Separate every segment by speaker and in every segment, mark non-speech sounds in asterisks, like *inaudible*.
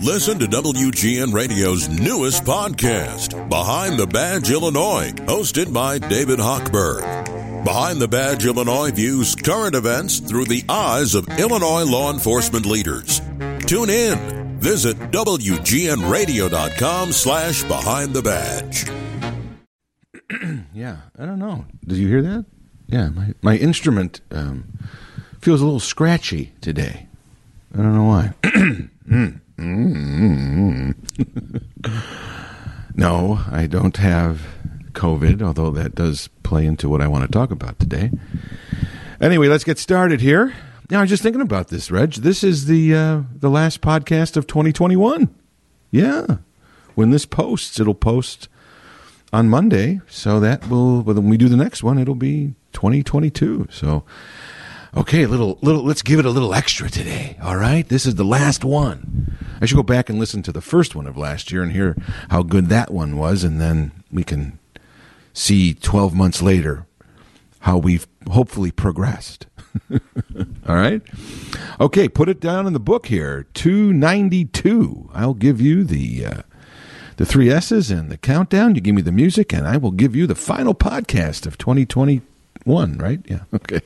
Speaker 1: Listen to WGN Radio's newest podcast, Behind the Badge Illinois, hosted by David Hochberg. Behind the Badge Illinois views current events through the eyes of Illinois law enforcement leaders. Tune in. Visit WGNRadio.com slash Behind the Badge. *clears throat*
Speaker 2: yeah, I don't know. Did you hear that? Yeah, my, my instrument um, feels a little scratchy today. I don't know why. *clears throat* *laughs* no, I don't have COVID, although that does play into what I want to talk about today. Anyway, let's get started here. Now, I was just thinking about this, Reg. This is the uh, the last podcast of 2021. Yeah, when this posts, it'll post on Monday, so that will when we do the next one, it'll be 2022. So Okay, little, little. Let's give it a little extra today. All right, this is the last one. I should go back and listen to the first one of last year and hear how good that one was, and then we can see twelve months later how we've hopefully progressed. *laughs* All right. Okay, put it down in the book here. Two ninety two. I'll give you the. Uh, the three S's and the countdown. You give me the music, and I will give you the final podcast of 2021, right? Yeah. *laughs* Okay.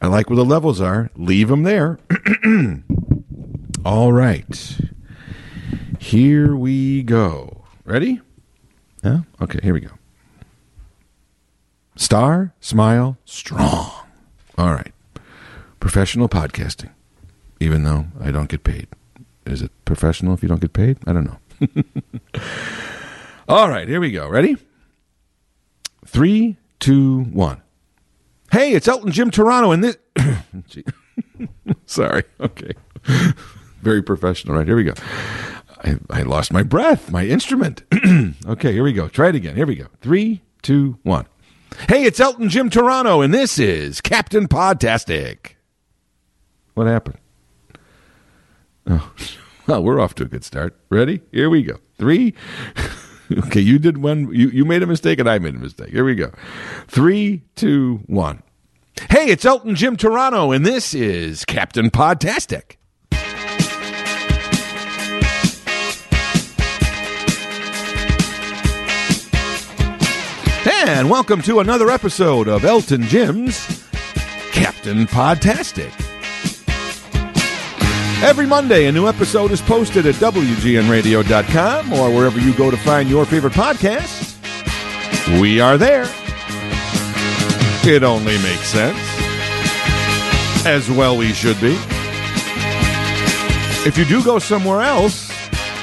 Speaker 2: I like where the levels are. Leave them there. *clears throat* All right. Here we go. Ready? Yeah? Okay, here we go. Star, smile, strong. All right. Professional podcasting, even though I don't get paid. Is it professional if you don't get paid? I don't know. *laughs* All right, here we go. Ready? Three, two, one. Hey, it's Elton Jim Turano, and this. *coughs* *laughs* Sorry. Okay. *laughs* Very professional. Right here we go. I, I lost my breath, my instrument. *clears throat* okay, here we go. Try it again. Here we go. Three, two, one. Hey, it's Elton Jim Turano, and this is Captain Podtastic. What happened? Oh, *laughs* well, we're off to a good start. Ready? Here we go. Three. *laughs* okay, you did one. You, you made a mistake, and I made a mistake. Here we go. Three, two, one. Hey, it's Elton Jim Turano, and this is Captain Podtastic. And welcome to another episode of Elton Jim's Captain Podtastic. Every Monday, a new episode is posted at WGNRadio.com or wherever you go to find your favorite podcasts. We are there. It only makes sense. As well, we should be. If you do go somewhere else,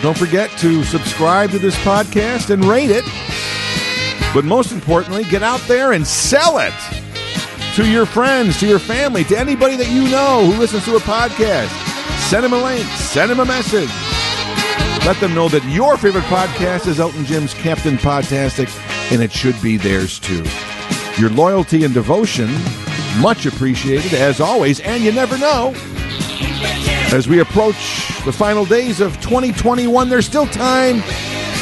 Speaker 2: don't forget to subscribe to this podcast and rate it. But most importantly, get out there and sell it to your friends, to your family, to anybody that you know who listens to a podcast. Send them a link, send them a message. Let them know that your favorite podcast is Elton Jim's Captain Podtastic, and it should be theirs too. Your loyalty and devotion, much appreciated as always, and you never know. As we approach the final days of 2021, there's still time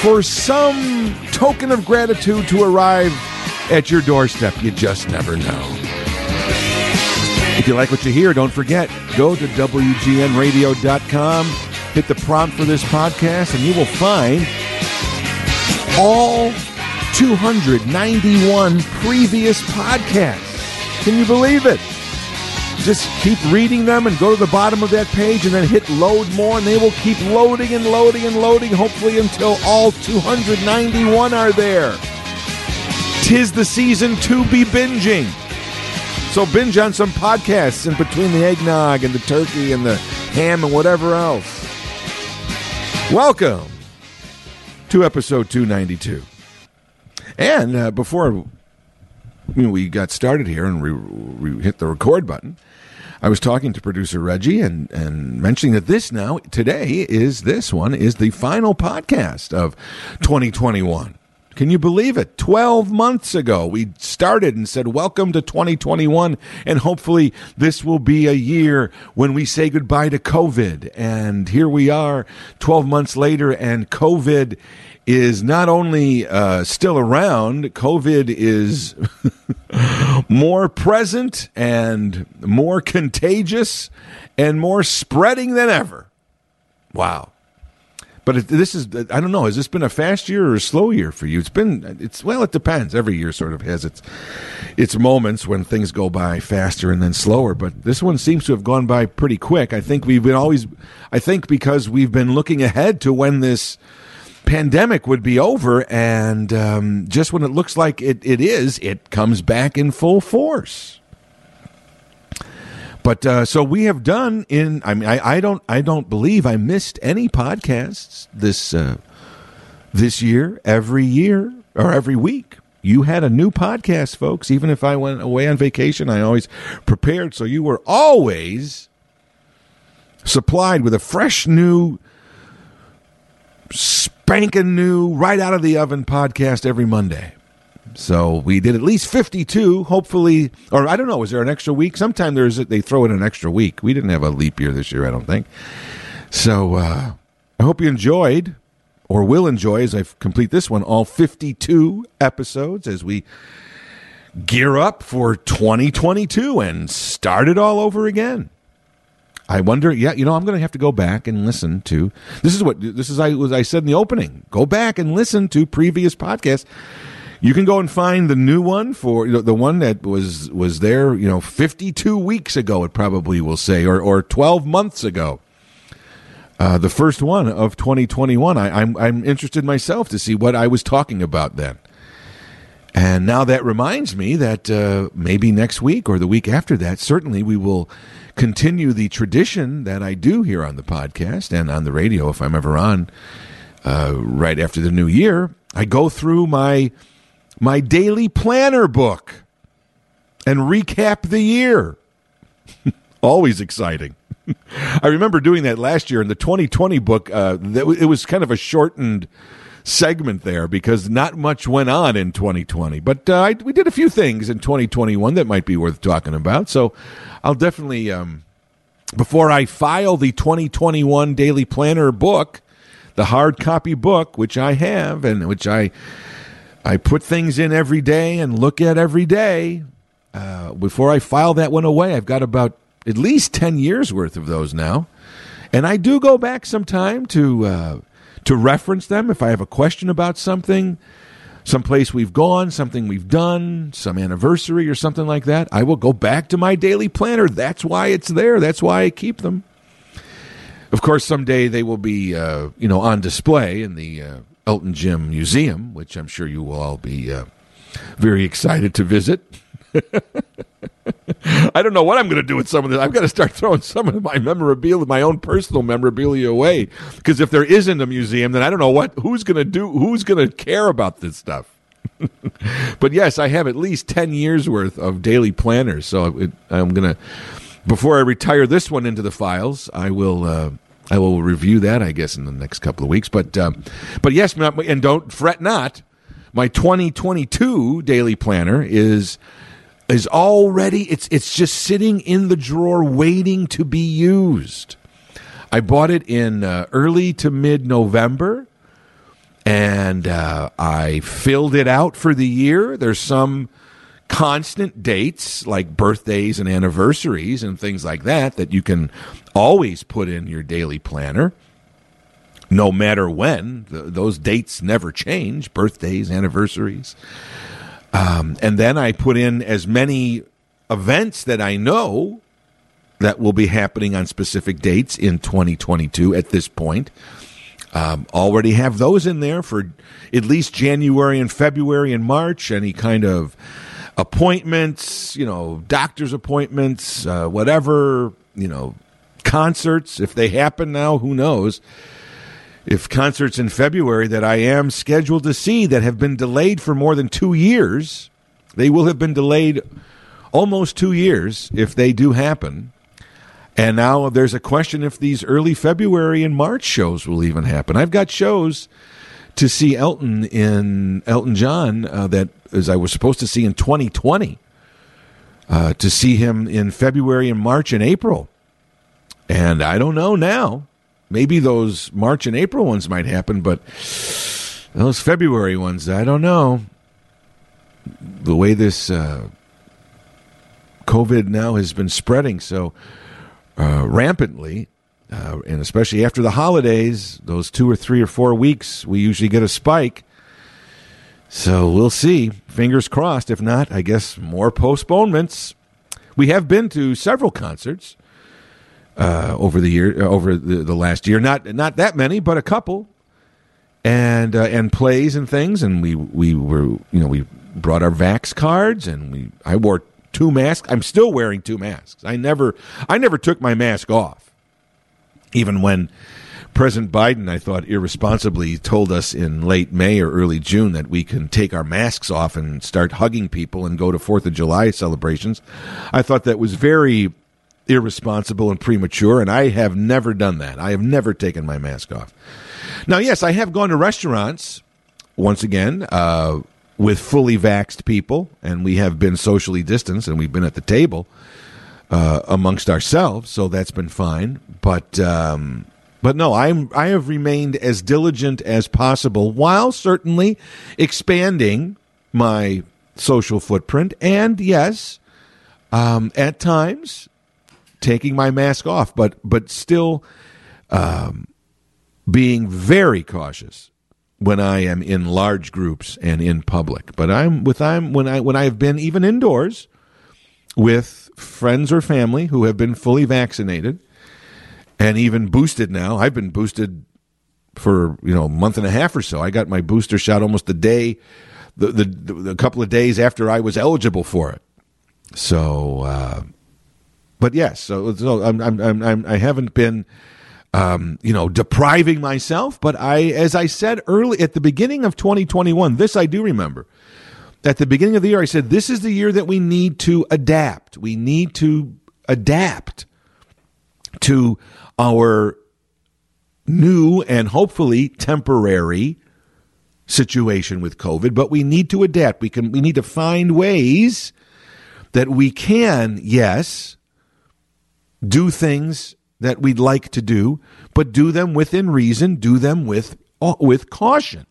Speaker 2: for some token of gratitude to arrive at your doorstep. You just never know. If you like what you hear, don't forget, go to WGNradio.com, hit the prompt for this podcast, and you will find all 291 previous podcasts. Can you believe it? Just keep reading them and go to the bottom of that page and then hit load more, and they will keep loading and loading and loading, hopefully until all 291 are there. Tis the season to be binging. So binge on some podcasts in between the eggnog and the turkey and the ham and whatever else. Welcome to episode 292. And uh, before you know, we got started here and we, we hit the record button, I was talking to producer Reggie and, and mentioning that this now, today, is this one, is the final podcast of 2021. Can you believe it? 12 months ago, we started and said, Welcome to 2021. And hopefully, this will be a year when we say goodbye to COVID. And here we are 12 months later, and COVID is not only uh, still around, COVID is *laughs* more present and more contagious and more spreading than ever. Wow. But it, this is, I don't know, has this been a fast year or a slow year for you? It's been, it's, well, it depends. Every year sort of has its, its moments when things go by faster and then slower. But this one seems to have gone by pretty quick. I think we've been always, I think because we've been looking ahead to when this pandemic would be over. And um, just when it looks like it, it is, it comes back in full force. But uh, so we have done in. I mean, I, I don't. I don't believe I missed any podcasts this uh, this year. Every year or every week, you had a new podcast, folks. Even if I went away on vacation, I always prepared. So you were always supplied with a fresh new, spanking new, right out of the oven podcast every Monday. So we did at least 52, hopefully, or I don't know, is there an extra week? Sometime there's they throw in an extra week. We didn't have a leap year this year, I don't think. So uh, I hope you enjoyed or will enjoy as I complete this one all 52 episodes as we gear up for 2022 and start it all over again. I wonder, yeah, you know, I'm going to have to go back and listen to. This is what this is. I was I said in the opening. Go back and listen to previous podcasts you can go and find the new one for you know, the one that was was there, you know, 52 weeks ago. It probably will say, or or 12 months ago. Uh, the first one of 2021. I, I'm I'm interested myself to see what I was talking about then. And now that reminds me that uh, maybe next week or the week after that, certainly we will continue the tradition that I do here on the podcast and on the radio if I'm ever on uh, right after the new year. I go through my my daily planner book and recap the year. *laughs* Always exciting. *laughs* I remember doing that last year in the 2020 book. Uh, it was kind of a shortened segment there because not much went on in 2020. But uh, I, we did a few things in 2021 that might be worth talking about. So I'll definitely, um, before I file the 2021 Daily Planner book, the hard copy book, which I have and which I I put things in every day and look at every day. Uh, before I file that one away, I've got about at least 10 years worth of those now. And I do go back sometime to, uh, to reference them if I have a question about something, some place we've gone, something we've done, some anniversary or something like that. I will go back to my daily planner. That's why it's there. That's why I keep them. Of course, someday they will be, uh, you know, on display in the uh, Elton Jim Museum, which I'm sure you will all be uh, very excited to visit. *laughs* I don't know what I'm going to do with some of this. I've got to start throwing some of my memorabilia, my own personal memorabilia, away. Because if there isn't a museum, then I don't know what who's going to do. Who's going to care about this stuff? *laughs* but yes, I have at least ten years worth of daily planners. So it, I'm going to, before I retire this one into the files, I will. Uh, I will review that, I guess, in the next couple of weeks. But um, but yes, and don't fret not. My 2022 daily planner is is already it's it's just sitting in the drawer waiting to be used. I bought it in uh, early to mid November, and uh, I filled it out for the year. There's some constant dates like birthdays and anniversaries and things like that that you can always put in your daily planner. No matter when those dates never change birthdays anniversaries. Um, and then i put in as many events that i know that will be happening on specific dates in 2022 at this point. Um, already have those in there for at least january and february and march any kind of appointments, you know, doctor's appointments, uh, whatever, you know, concerts, if they happen now, who knows? If concerts in February that I am scheduled to see that have been delayed for more than two years, they will have been delayed almost two years if they do happen. And now there's a question if these early February and March shows will even happen. I've got shows to see Elton in Elton John uh, that as I was supposed to see in 2020. Uh, to see him in February and March and April. And I don't know now. Maybe those March and April ones might happen, but those February ones, I don't know. The way this uh, COVID now has been spreading so uh, rampantly, uh, and especially after the holidays, those two or three or four weeks, we usually get a spike. So we'll see. Fingers crossed. If not, I guess more postponements. We have been to several concerts uh, over the year, uh, over the, the last year. Not not that many, but a couple, and uh, and plays and things. And we we were you know we brought our Vax cards, and we I wore two masks. I'm still wearing two masks. I never I never took my mask off, even when President Biden, I thought, irresponsibly told us in late May or early June that we can take our masks off and start hugging people and go to Fourth of July celebrations. I thought that was very irresponsible and premature, and I have never done that. I have never taken my mask off. Now, yes, I have gone to restaurants once again uh, with fully vaxed people, and we have been socially distanced, and we've been at the table uh, amongst ourselves, so that's been fine. But um, but no, I'm I have remained as diligent as possible while certainly expanding my social footprint and yes, um, at times taking my mask off, but but still um, being very cautious when I am in large groups and in public. But I'm with I'm when I when I have been even indoors with friends or family who have been fully vaccinated and even boosted now. I've been boosted for you know a month and a half or so. I got my booster shot almost the day, the the, the couple of days after I was eligible for it. So, uh, but yes, so, so I'm, I'm, I'm I haven't been. Um, you know, depriving myself, but I, as I said early at the beginning of 2021, this I do remember. At the beginning of the year, I said, this is the year that we need to adapt. We need to adapt to our new and hopefully temporary situation with COVID, but we need to adapt. We can we need to find ways that we can, yes, do things that we'd like to do, but do them within reason, do them with with caution.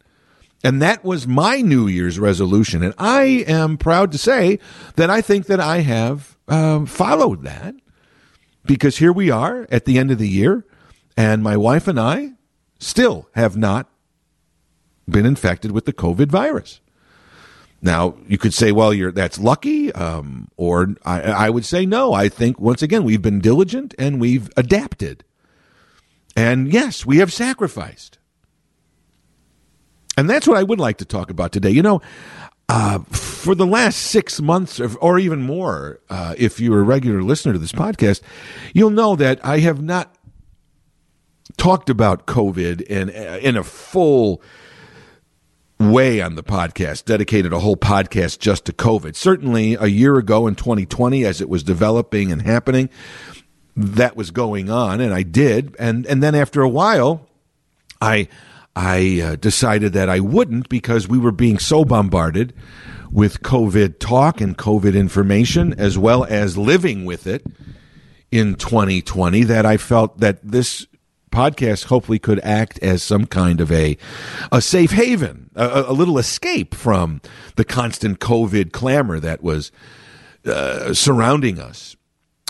Speaker 2: And that was my New Year's resolution. And I am proud to say that I think that I have um, followed that because here we are at the end of the year, and my wife and I still have not been infected with the COVID virus. Now you could say, "Well, you're that's lucky," um, or I, I would say, "No." I think once again we've been diligent and we've adapted, and yes, we have sacrificed, and that's what I would like to talk about today. You know, uh, for the last six months or, or even more, uh, if you're a regular listener to this podcast, you'll know that I have not talked about COVID in in a full way on the podcast, dedicated a whole podcast just to COVID. Certainly, a year ago in 2020, as it was developing and happening, that was going on, and I did, and and then after a while, I I uh, decided that I wouldn't because we were being so bombarded with COVID talk and COVID information, as well as living with it in 2020, that I felt that this podcast hopefully could act as some kind of a a safe haven, a, a little escape from the constant COVID clamor that was uh, surrounding us.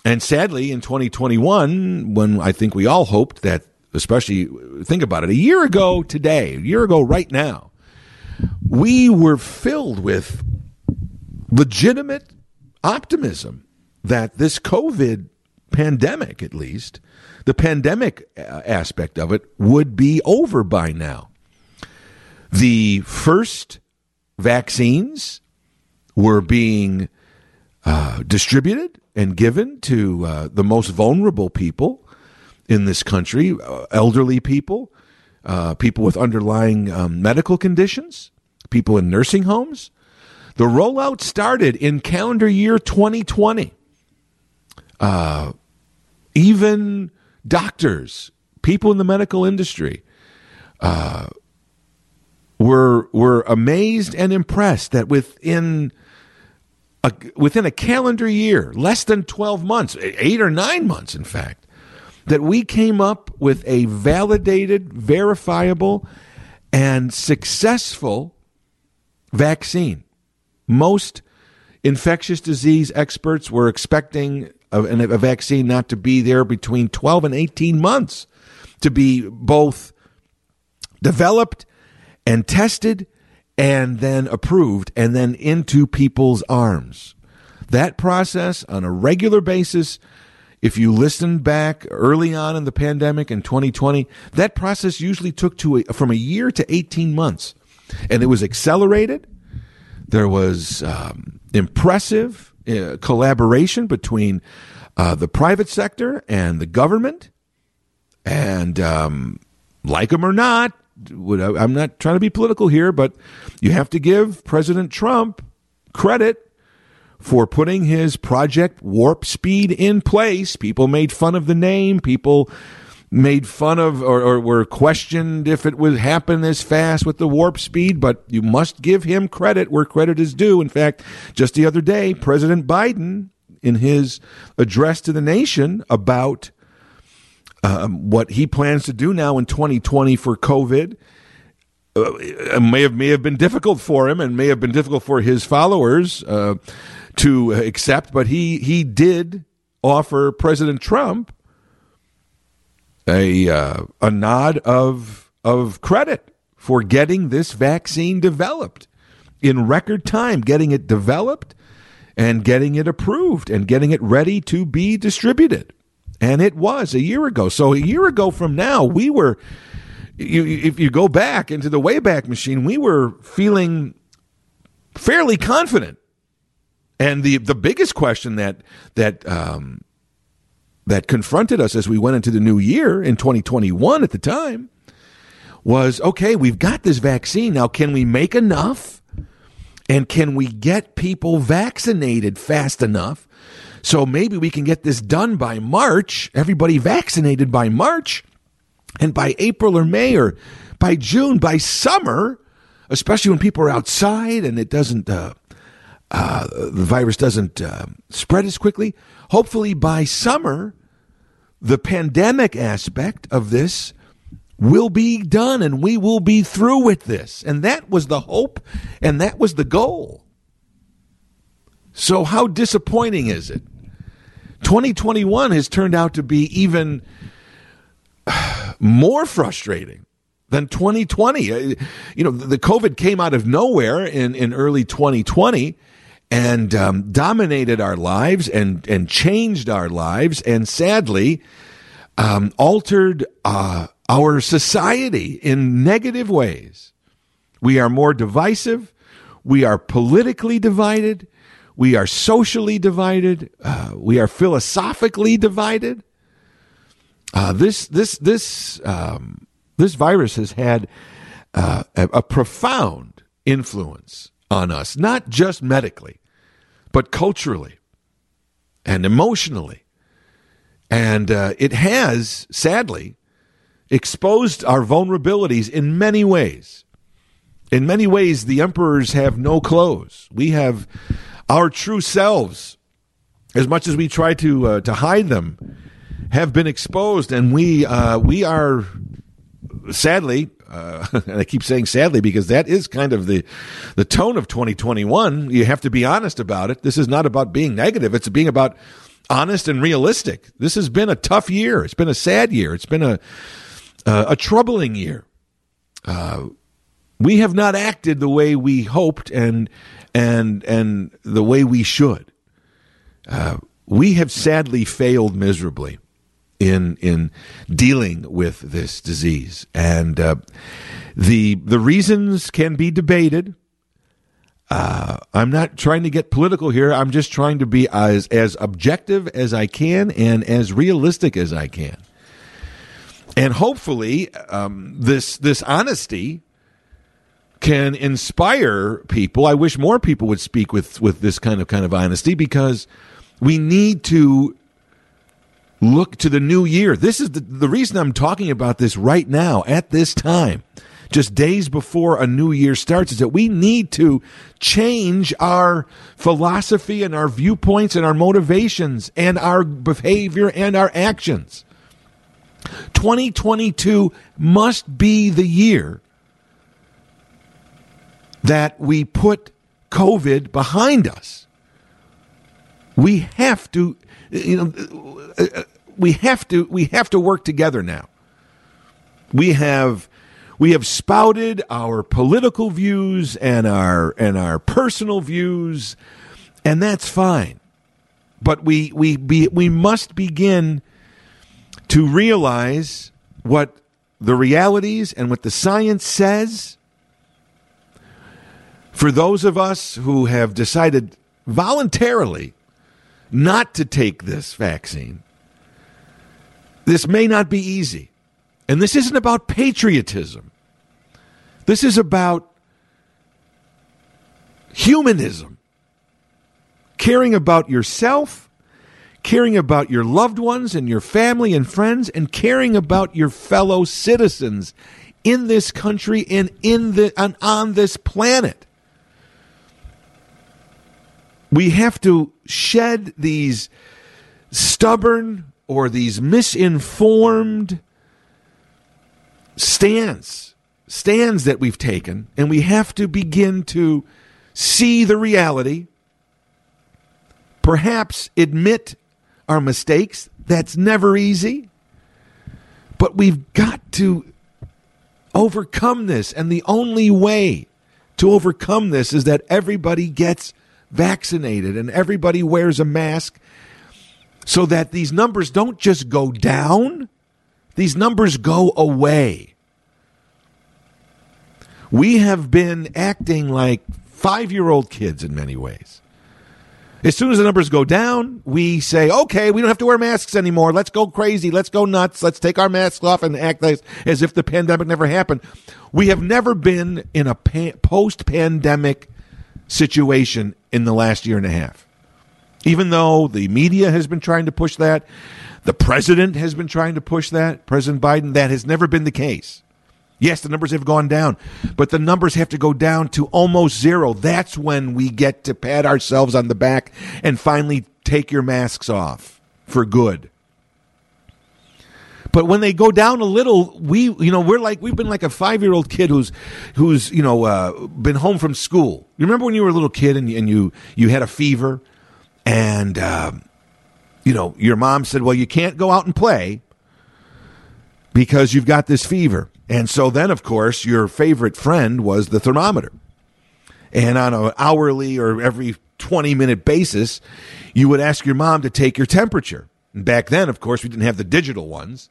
Speaker 2: And sadly, in 2021, when I think we all hoped that especially think about it a year ago today, a year ago right now, we were filled with legitimate optimism that this COVID pandemic, at least, the pandemic uh, aspect of it, would be over by now. The first vaccines were being uh, distributed and given to uh, the most vulnerable people in this country uh, elderly people, uh, people with underlying um, medical conditions, people in nursing homes. The rollout started in calendar year 2020. Uh, even doctors, people in the medical industry, uh, were were amazed and impressed that within a, within a calendar year, less than 12 months, eight or nine months, in fact, that we came up with a validated, verifiable, and successful vaccine. Most infectious disease experts were expecting and a vaccine not to be there between 12 and 18 months to be both developed and tested and then approved and then into people's arms. That process on a regular basis, if you listen back early on in the pandemic in 2020, that process usually took to a, from a year to 18 months. And it was accelerated. There was um, impressive uh, collaboration between uh, the private sector and the government. And um, like them or not, I'm not trying to be political here, but you have to give President Trump credit for putting his Project Warp Speed in place. People made fun of the name. People made fun of or, or were questioned if it would happen this fast with the warp speed, but you must give him credit where credit is due. In fact, just the other day, President Biden, in his address to the nation about um, what he plans to do now in 2020 for COVID. Uh, may have may have been difficult for him and may have been difficult for his followers uh, to accept, but he he did offer President Trump a uh, a nod of of credit for getting this vaccine developed in record time, getting it developed and getting it approved and getting it ready to be distributed. And it was a year ago. So a year ago from now, we were, you, if you go back into the Wayback Machine, we were feeling fairly confident. And the, the biggest question that, that, um, that confronted us as we went into the new year in 2021 at the time was okay, we've got this vaccine. Now, can we make enough? And can we get people vaccinated fast enough so maybe we can get this done by March, everybody vaccinated by March, and by April or May or by June, by summer, especially when people are outside and it doesn't, uh, uh, the virus doesn't uh, spread as quickly. Hopefully by summer, the pandemic aspect of this will be done and we will be through with this. And that was the hope and that was the goal. So, how disappointing is it 2021 has turned out to be even *sighs* more frustrating than 2020. Uh, you know, the COVID came out of nowhere in, in early 2020 and um, dominated our lives and, and changed our lives and sadly um, altered uh, our society in negative ways. We are more divisive. We are politically divided. We are socially divided. Uh, we are philosophically divided. Uh, this this this um, this virus has had uh, a, a, profound influence on us, not just medically, but culturally and emotionally, and uh, it has sadly exposed our vulnerabilities in many ways. In many ways, the emperors have no clothes. We have our true selves, as much as we try to uh, to hide them, have been exposed, and we uh, we are sadly. Uh, *laughs* and I keep saying sadly because that is kind of the the tone of 2021. You have to be honest about it. This is not about being negative. It's being about honest and realistic. This has been a tough year. It's been a sad year. It's been a uh, a troubling year. Uh, we have not acted the way we hoped and and and the way we should. Uh, we have sadly failed miserably in in dealing with this disease, and uh, the the reasons can be debated. Uh, I'm not trying to get political here. I'm just trying to be as as objective as I can and as realistic as I can. And hopefully, um, this this honesty can inspire people. I wish more people would speak with with this kind of kind of honesty because we need to look to the new year. This is the, the reason I'm talking about this right now at this time. Just days before a new year starts, is that we need to change our philosophy and our viewpoints and our motivations and our behavior and our actions. 2022 must be the year that we put COVID behind us. We have to, you know, we have to we have to work together now. We have we have spouted our political views and our and our personal views, and that's fine. But we we be, we must begin to realize what the realities and what the science says. For those of us who have decided voluntarily not to take this vaccine, this may not be easy. And this isn't about patriotism. This is about humanism. Caring about yourself, caring about your loved ones and your family and friends, and caring about your fellow citizens in this country and in the and on this planet. We have to shed these stubborn or these misinformed stands stands that we've taken and we have to begin to see the reality perhaps admit our mistakes. That's never easy but we've got to overcome this and the only way to overcome this is that everybody gets vaccinated and everybody wears a mask so that these numbers don't just go down, these numbers go away. We have been acting like five year old kids in many ways. As soon as the numbers go down, we say, okay, we don't have to wear masks anymore. Let's go crazy. Let's go nuts. Let's take our masks off and act as, as if the pandemic never happened. We have never been in a pa- post pandemic situation in the last year and a half. Even though the media has been trying to push that, the president has been trying to push that, President Biden, that has never been the case. Yes, the numbers have gone down, but the numbers have to go down to almost zero. That's when we get to pat ourselves on the back and finally take your masks off for good. But when they go down a little, we you know we're like we've been like a five year old kid who's who's you know uh, been home from school. You remember when you were a little kid and, and you you had a fever and, um, you know, your mom said, well, you can't go out and play because you've got this fever. And so then, of course, your favorite friend was the thermometer. And on an hourly or every 20 minute basis, you would ask your mom to take your temperature. Back then, of course, we didn't have the digital ones.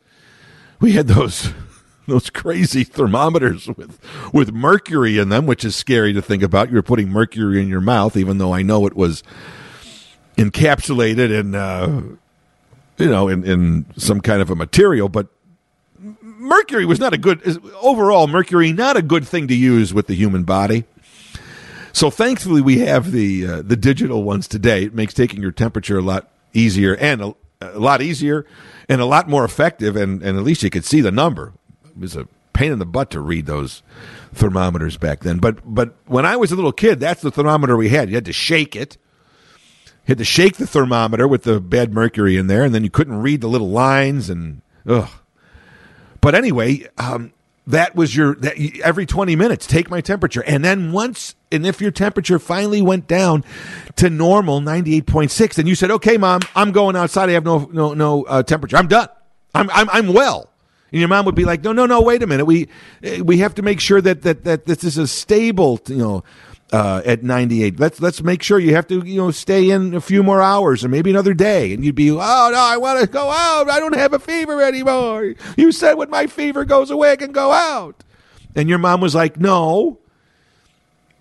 Speaker 2: We had those *laughs* those crazy thermometers with with mercury in them, which is scary to think about. You were putting mercury in your mouth, even though I know it was encapsulated in uh, you know in, in some kind of a material but mercury was not a good overall mercury not a good thing to use with the human body so thankfully we have the uh, the digital ones today it makes taking your temperature a lot easier and a, a, lot easier and a lot more effective and, and at least you could see the number. It was a pain in the butt to read those thermometers back then. But but when i was a little kid that's the thermometer we had. You had to shake it. You had to shake the thermometer with the bad mercury in there, and then you couldn't read the little lines and ugh. But anyway, um, that was your that every 20 minutes take my temperature. And then once and if your temperature finally went down to normal 98.6 and you said okay mom i'm going outside. I have no no no uh, temperature. I'm done. I'm i'm i'm well. And your mom would be like no no no wait a minute. We we have to make sure that that that this is a stable you know uh, at 98. Let's let's make sure you have to you know stay in a few more hours or maybe another day. And you'd be, oh no, I want to go out. I don't have a fever anymore. You said when my fever goes away, I can go out. And your mom was like, no.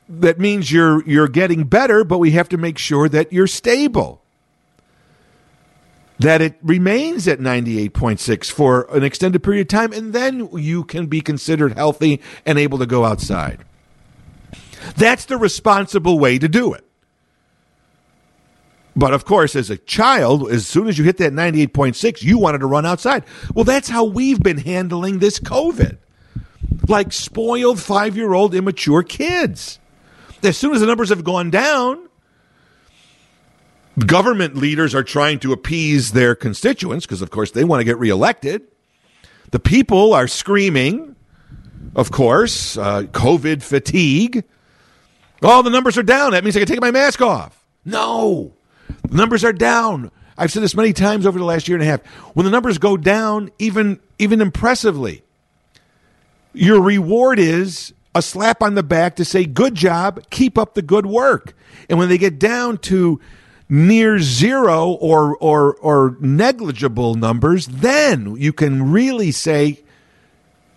Speaker 2: That means you're you're getting better, but we have to make sure that you're stable. That it remains at 98.6 for an extended period of time, and then you can be considered healthy and able to go outside. That's the responsible way to do it. But of course, as a child, as soon as you hit that 98.6, you wanted to run outside. Well, that's how we've been handling this COVID. Like spoiled five year old immature kids. As soon as the numbers have gone down, government leaders are trying to appease their constituents because, of course, they want to get reelected. The people are screaming, of course, uh, COVID fatigue. Oh, the numbers are down. That means I can take my mask off. No. The numbers are down. I've said this many times over the last year and a half. When the numbers go down, even even impressively, your reward is a slap on the back to say, "Good job, keep up the good work." And when they get down to near zero or or or negligible numbers, then you can really say,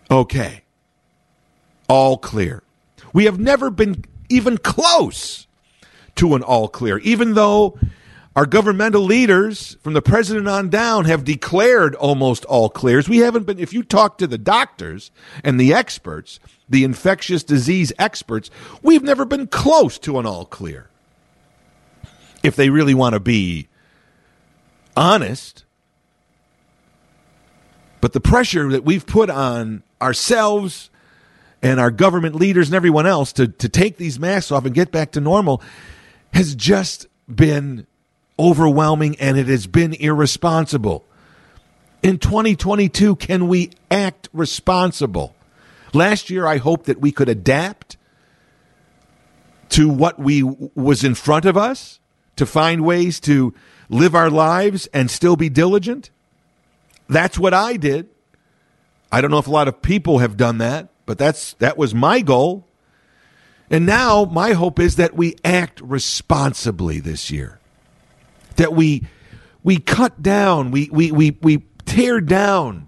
Speaker 2: "Okay, all clear." We have never been even close to an all clear, even though our governmental leaders, from the president on down, have declared almost all clears. We haven't been, if you talk to the doctors and the experts, the infectious disease experts, we've never been close to an all clear. If they really want to be honest. But the pressure that we've put on ourselves and our government leaders and everyone else to, to take these masks off and get back to normal has just been overwhelming and it has been irresponsible. In 2022, can we act responsible? Last year, I hoped that we could adapt to what we was in front of us to find ways to live our lives and still be diligent. That's what I did. I don't know if a lot of people have done that, but that's that was my goal. And now my hope is that we act responsibly this year that we we cut down, we we we, we tear down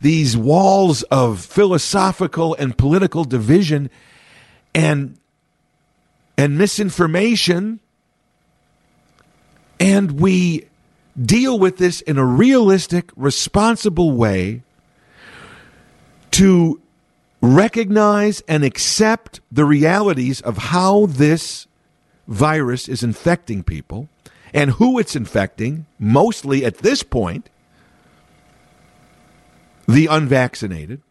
Speaker 2: these walls of philosophical and political division and and misinformation and we deal with this in a realistic responsible way to recognize and accept the realities of how this virus is infecting people and who it's infecting, mostly at this point, the unvaccinated.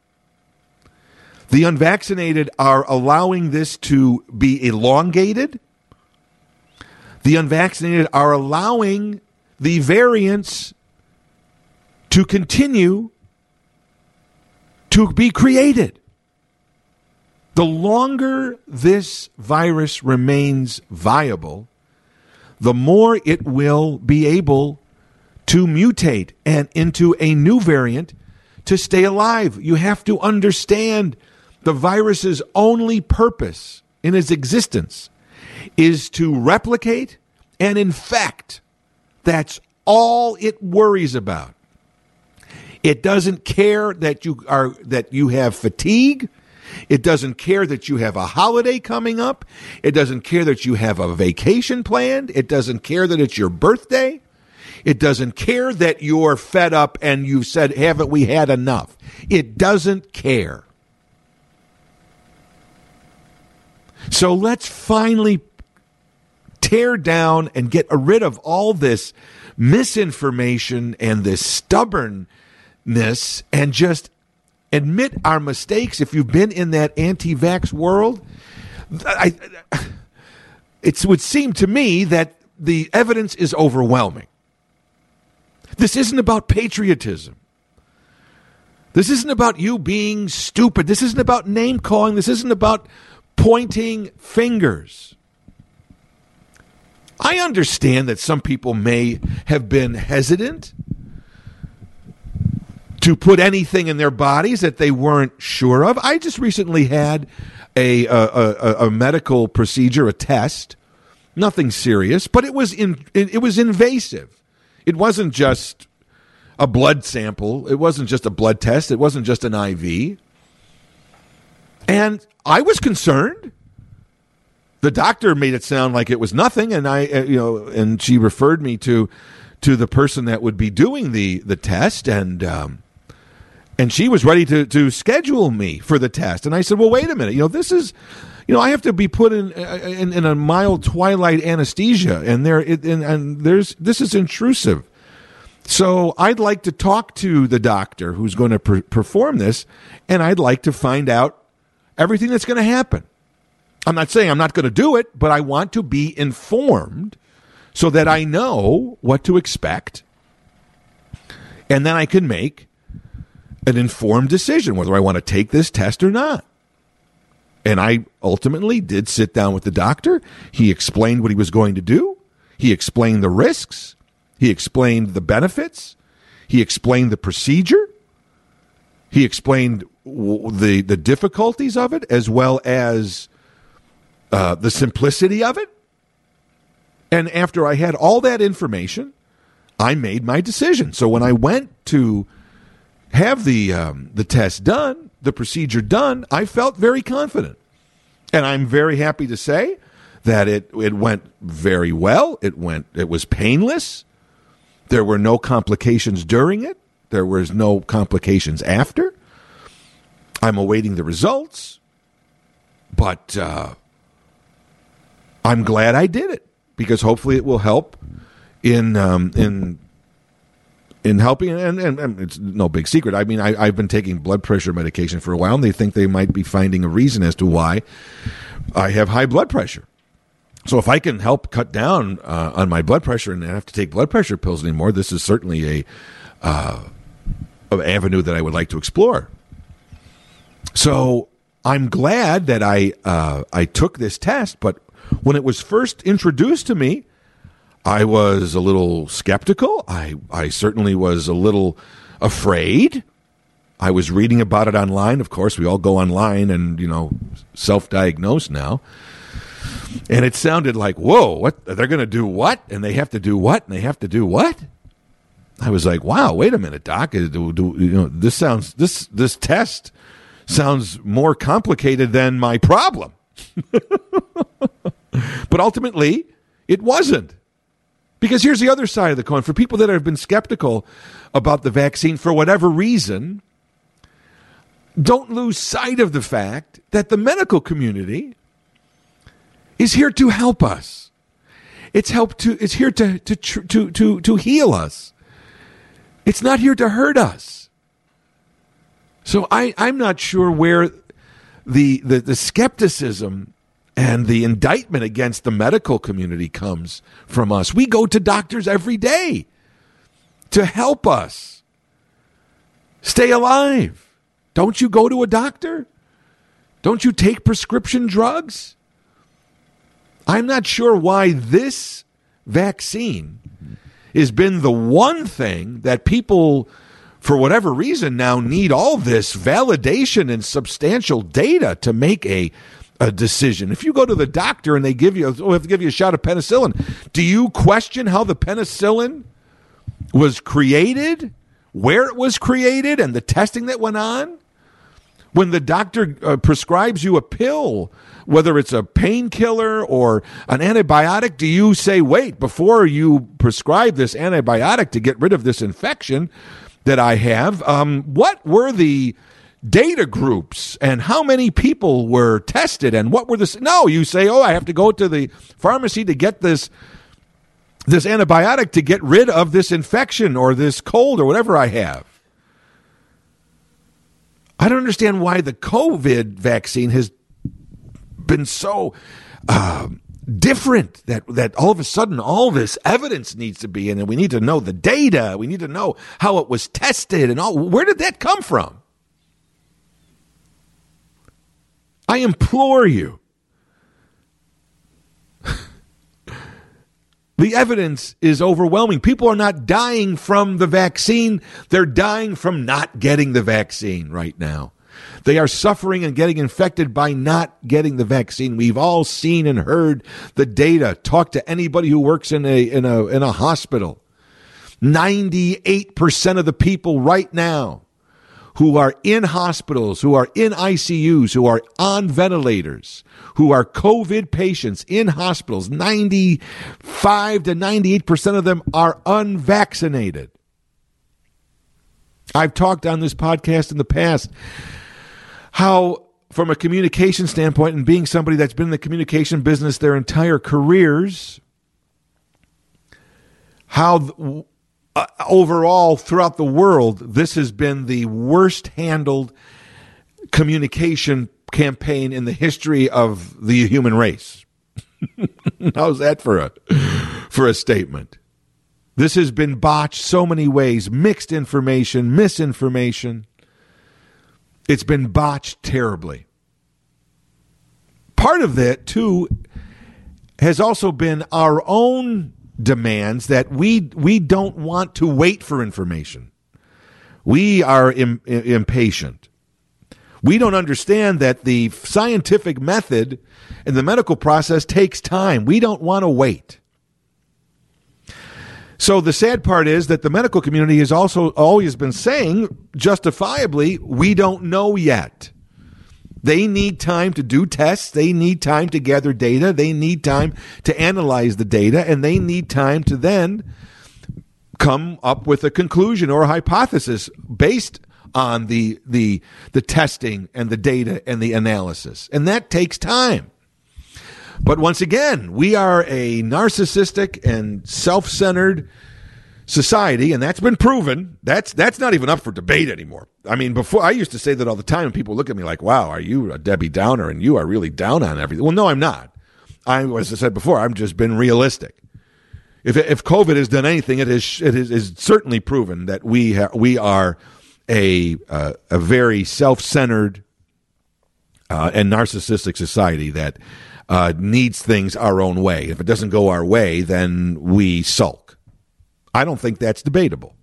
Speaker 2: The unvaccinated are allowing this to be elongated. The unvaccinated are allowing the variants to continue to be created. The longer this virus remains viable, the more it will be able to mutate and into a new variant to stay alive. You have to understand the virus's only purpose in its existence is to replicate and infect. That's all it worries about. It doesn't care that you are that you have fatigue. It doesn't care that you have a holiday coming up. It doesn't care that you have a vacation planned. It doesn't care that it's your birthday. It doesn't care that you're fed up and you've said, haven't we had enough? It doesn't care. So let's finally tear down and get rid of all this misinformation and this stubbornness and just admit our mistakes if you've been in that anti-vax world. I, it would seem to me that the evidence is overwhelming. This isn't about patriotism. This isn't about you being stupid. This isn't about name calling. This isn't about pointing fingers. I understand that some people may have been hesitant to put anything in their bodies that they weren't sure of. I just recently had a a, a, a medical procedure, a test, nothing serious, but it was in it, it was invasive. It wasn't just a blood sample. It wasn't just a blood test. It wasn't just an IV. And I was concerned. The doctor made it sound like it was nothing, and I, uh, you know, and she referred me to to the person that would be doing the the test, and um, and she was ready to to schedule me for the test. And I said, "Well, wait a minute. You know, this is." You know, I have to be put in uh, uh, in, in a mild twilight anesthesia, and there it, and, and there's this is intrusive. So I'd like to talk to the doctor who's going to per- perform this, and I'd like to find out everything that's going to happen. I'm not saying I'm not going to do it, but I want to be informed so that I know what to expect, and then I can make an informed decision whether I want to take this test or not. And I ultimately did sit down with the doctor. He explained what he was going to do. He explained the risks, he explained the benefits, he explained the procedure, he explained the the difficulties of it as well as uh, the simplicity of it. And after I had all that information, I made my decision. So when I went to have the um, the test done, the procedure done, I felt very confident, and I'm very happy to say that it it went very well. It went it was painless. There were no complications during it. There was no complications after. I'm awaiting the results, but uh, I'm glad I did it because hopefully it will help in um, in in helping and, and, and, it's no big secret. I mean I, have been taking blood pressure medication for a while and they think they might be finding a reason as to why i have high blood pressure. So if i can help cut down uh, on my blood pressure and not have to take blood pressure pills anymore this is certainly a uh, avenue that i would like to explore. So i'm glad that i uh, i took this test but when it was first introduced to me I was a little skeptical. I, I certainly was a little afraid. I was reading about it online. Of course, we all go online and, you know, self diagnose now. And it sounded like, whoa, what? They're going to do what? And they have to do what? And they have to do what? I was like, wow, wait a minute, doc. Do, do, you know, this sounds, this, this test sounds more complicated than my problem. *laughs* but ultimately, it wasn't. Because here's the other side of the coin. For people that have been skeptical about the vaccine for whatever reason, don't lose sight of the fact that the medical community is here to help us. It's help to it's here to to to to to heal us. It's not here to hurt us. So I I'm not sure where the the, the skepticism and the indictment against the medical community comes from us. We go to doctors every day to help us stay alive. Don't you go to a doctor? Don't you take prescription drugs? I'm not sure why this vaccine has been the one thing that people, for whatever reason, now need all this validation and substantial data to make a a decision. If you go to the doctor and they give you, oh, have to give you a shot of penicillin, do you question how the penicillin was created, where it was created, and the testing that went on? When the doctor uh, prescribes you a pill, whether it's a painkiller or an antibiotic, do you say, wait, before you prescribe this antibiotic to get rid of this infection that I have, um, what were the data groups and how many people were tested and what were the no you say oh i have to go to the pharmacy to get this this antibiotic to get rid of this infection or this cold or whatever i have. I don't understand why the covid vaccine has been so uh, different that that all of a sudden all this evidence needs to be in and we need to know the data. We need to know how it was tested and all. Where did that come from I implore you. *laughs* the evidence is overwhelming. People are not dying from the vaccine, they're dying from not getting the vaccine right now. They are suffering and getting infected by not getting the vaccine. We've all seen and heard the data. Talk to anybody who works in a in a in a hospital. 98% of the people right now who are in hospitals, who are in ICUs, who are on ventilators, who are COVID patients in hospitals, 95 to 98% of them are unvaccinated. I've talked on this podcast in the past how, from a communication standpoint, and being somebody that's been in the communication business their entire careers, how uh, overall throughout the world, this has been the worst handled communication campaign in the history of the human race. *laughs* How's that for a for a statement? This has been botched so many ways, mixed information, misinformation. It's been botched terribly. Part of that too has also been our own demands that we we don't want to wait for information. We are Im- impatient. We don't understand that the scientific method and the medical process takes time. We don't want to wait. So the sad part is that the medical community has also always been saying, justifiably, we don't know yet. They need time to do tests. They need time to gather data. They need time to analyze the data, and they need time to then come up with a conclusion or a hypothesis based on the the the testing and the data and the analysis. And that takes time. But once again, we are a narcissistic and self-centered society, and that's been proven. That's that's not even up for debate anymore. I mean, before I used to say that all the time, and people look at me like, "Wow, are you a Debbie Downer?" And you are really down on everything. Well, no, I'm not. I, as I said before, I've just been realistic. If if COVID has done anything, it is it is, is certainly proven that we ha- we are a uh, a very self centered uh, and narcissistic society that uh, needs things our own way. If it doesn't go our way, then we sulk. I don't think that's debatable.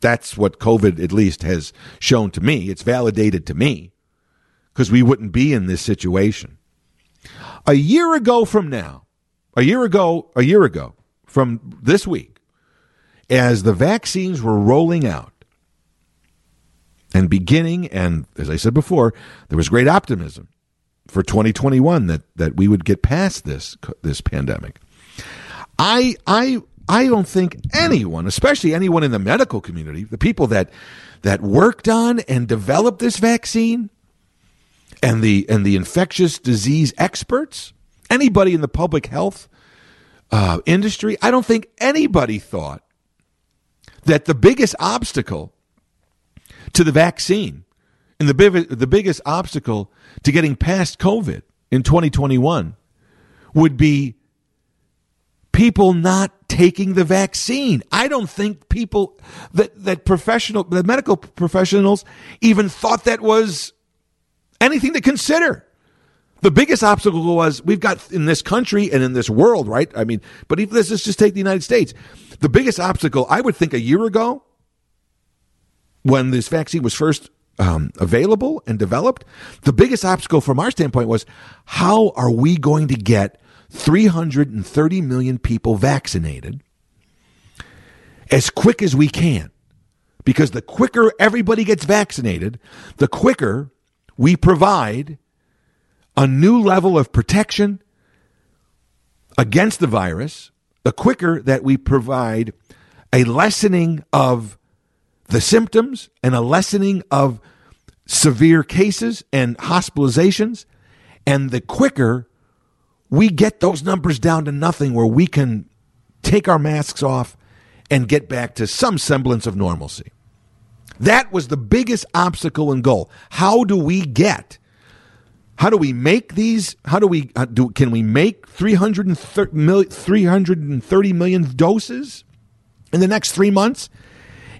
Speaker 2: That's what COVID at least has shown to me. It's validated to me because we wouldn't be in this situation. A year ago from now, a year ago, a year ago from this week, as the vaccines were rolling out and beginning, and as I said before, there was great optimism for 2021 that, that we would get past this this pandemic. I I I don't think anyone, especially anyone in the medical community, the people that that worked on and developed this vaccine, and the and the infectious disease experts, anybody in the public health uh, industry, I don't think anybody thought that the biggest obstacle to the vaccine and the big, the biggest obstacle to getting past COVID in 2021 would be people not taking the vaccine. I don't think people that that professional the medical professionals even thought that was anything to consider. The biggest obstacle was we've got in this country and in this world, right? I mean, but if let's just take the United States. The biggest obstacle, I would think, a year ago, when this vaccine was first um, available and developed, the biggest obstacle from our standpoint was how are we going to get 330 million people vaccinated as quick as we can. Because the quicker everybody gets vaccinated, the quicker we provide a new level of protection against the virus, the quicker that we provide a lessening of the symptoms and a lessening of severe cases and hospitalizations, and the quicker we get those numbers down to nothing where we can take our masks off and get back to some semblance of normalcy. That was the biggest obstacle and goal. How do we get? How do we make these? How do we uh, do? Can we make 330 million, 330 million doses in the next three months?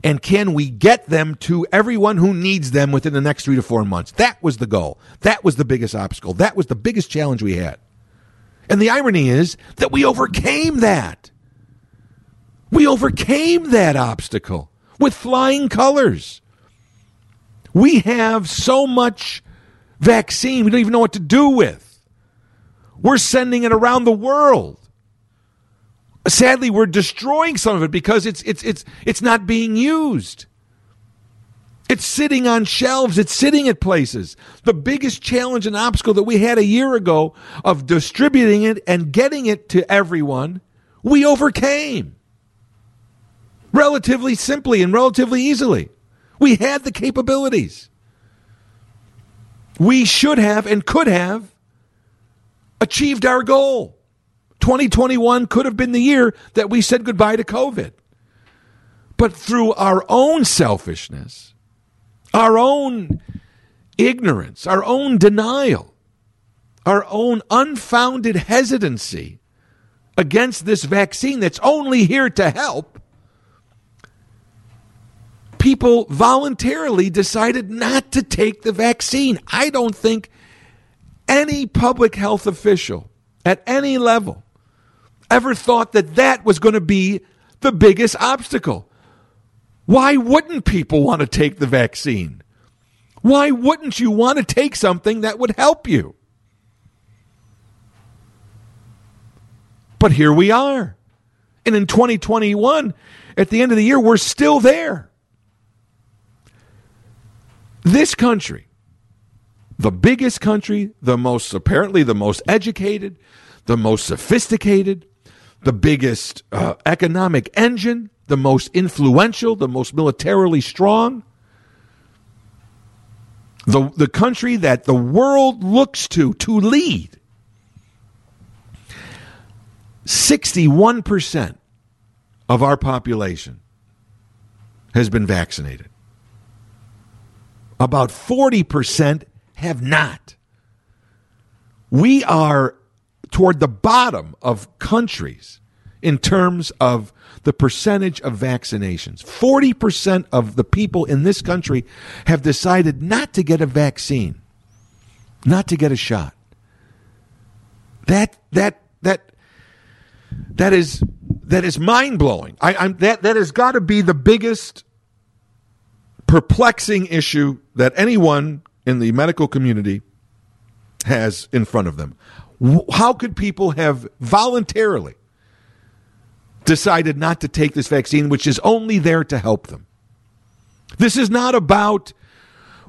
Speaker 2: And can we get them to everyone who needs them within the next three to four months? That was the goal. That was the biggest obstacle. That was the biggest challenge we had. And the irony is that we overcame that. We overcame that obstacle with flying colors. We have so much vaccine we don't even know what to do with. We're sending it around the world. Sadly, we're destroying some of it because it's it's it's it's not being used. It's sitting on shelves, it's sitting at places. The biggest challenge and obstacle that we had a year ago of distributing it and getting it to everyone, we overcame relatively simply and relatively easily. We had the capabilities. We should have and could have achieved our goal. 2021 could have been the year that we said goodbye to COVID. But through our own selfishness, our own ignorance, our own denial, our own unfounded hesitancy against this vaccine that's only here to help, people voluntarily decided not to take the vaccine. I don't think any public health official at any level ever thought that that was going to be the biggest obstacle. Why wouldn't people want to take the vaccine? Why wouldn't you want to take something that would help you? But here we are. And in 2021, at the end of the year, we're still there. This country, the biggest country, the most, apparently, the most educated, the most sophisticated, the biggest uh, economic engine, the most influential, the most militarily strong, the, the country that the world looks to to lead. 61% of our population has been vaccinated. About 40% have not. We are toward the bottom of countries in terms of the percentage of vaccinations. 40% of the people in this country have decided not to get a vaccine, not to get a shot. That that that that is that is mind blowing. I'm that that has got to be the biggest perplexing issue that anyone in the medical community has in front of them. How could people have voluntarily decided not to take this vaccine, which is only there to help them? This is not about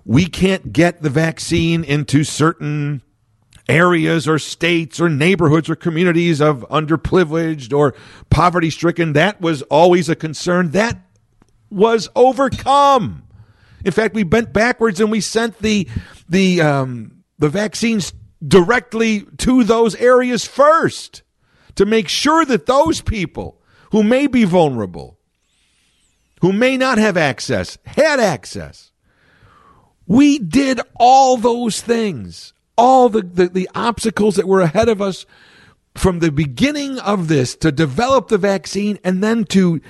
Speaker 2: we can't get the vaccine into certain areas or states or neighborhoods or communities of underprivileged or poverty stricken. That was always a concern. That was overcome. In fact, we bent backwards and we sent the the um, the vaccines directly to those areas first to make sure that those people who may be vulnerable, who may not have access, had access. We did all those things, all the, the, the, obstacles that were ahead of us from the beginning of this to develop the vaccine and then to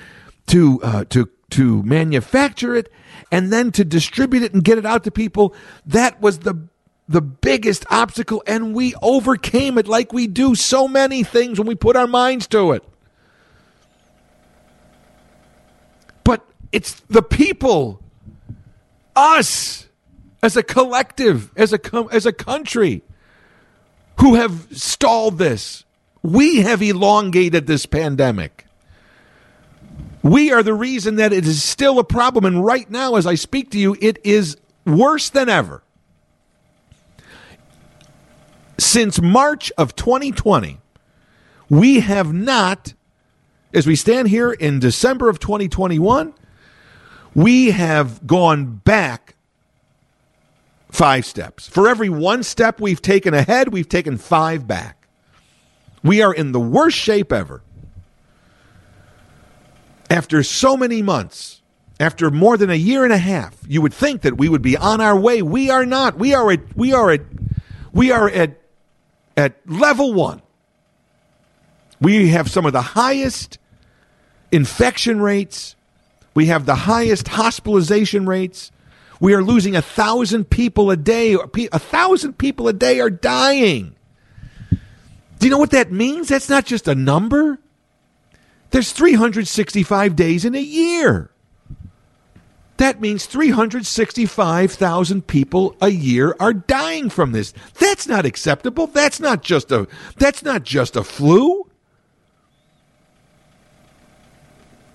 Speaker 2: to uh, to to manufacture it and then to distribute it and get it out to people. That was the the biggest obstacle, and we overcame it like we do so many things when we put our minds to it. But it's the people, us, as a collective, as a as a country, who have stalled this. We have elongated this pandemic. We are the reason that it is still a problem. And right now, as I speak to you, it is worse than ever since March of 2020, we have not, as we stand here in December of 2021, we have gone back five steps. For every one step we've taken ahead, we've taken five back. We are in the worst shape ever. After so many months, after more than a year and a half, you would think that we would be on our way. We are not. We are at we are at we are at at level one, we have some of the highest infection rates. We have the highest hospitalization rates. We are losing a thousand people a day. A thousand people a day are dying. Do you know what that means? That's not just a number. There's 365 days in a year. That means 365,000 people a year are dying from this. That's not acceptable. That's not just a that's not just a flu.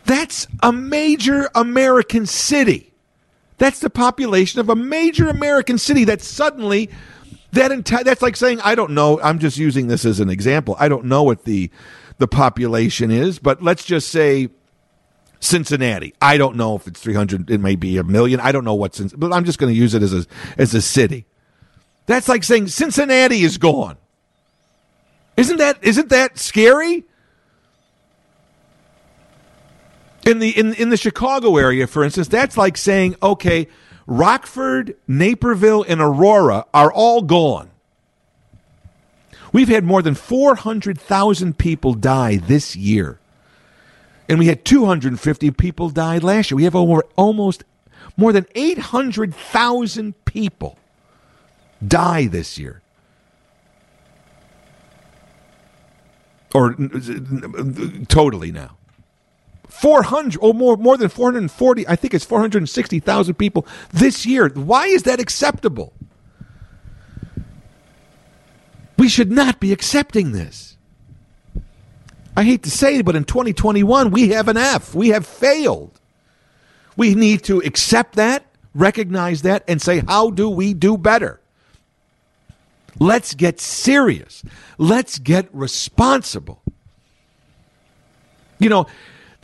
Speaker 2: That's a major American city. That's the population of a major American city that suddenly that entire that's like saying I don't know, I'm just using this as an example. I don't know what the the population is, but let's just say Cincinnati. I don't know if it's 300, it may be a million. I don't know what's in, but I'm just going to use it as a, as a city. That's like saying Cincinnati is gone. Isn't that, isn't that scary? In the, in, in the Chicago area, for instance, that's like saying, okay, Rockford, Naperville, and Aurora are all gone. We've had more than 400,000 people die this year and we had 250 people die last year. We have over almost more than 800,000 people die this year. or totally now. 400 or more more than 440 i think it's 460,000 people this year. Why is that acceptable? We should not be accepting this. I hate to say it but in 2021 we have an f. We have failed. We need to accept that recognize that and say how do we do better? Let's get serious. Let's get responsible. You know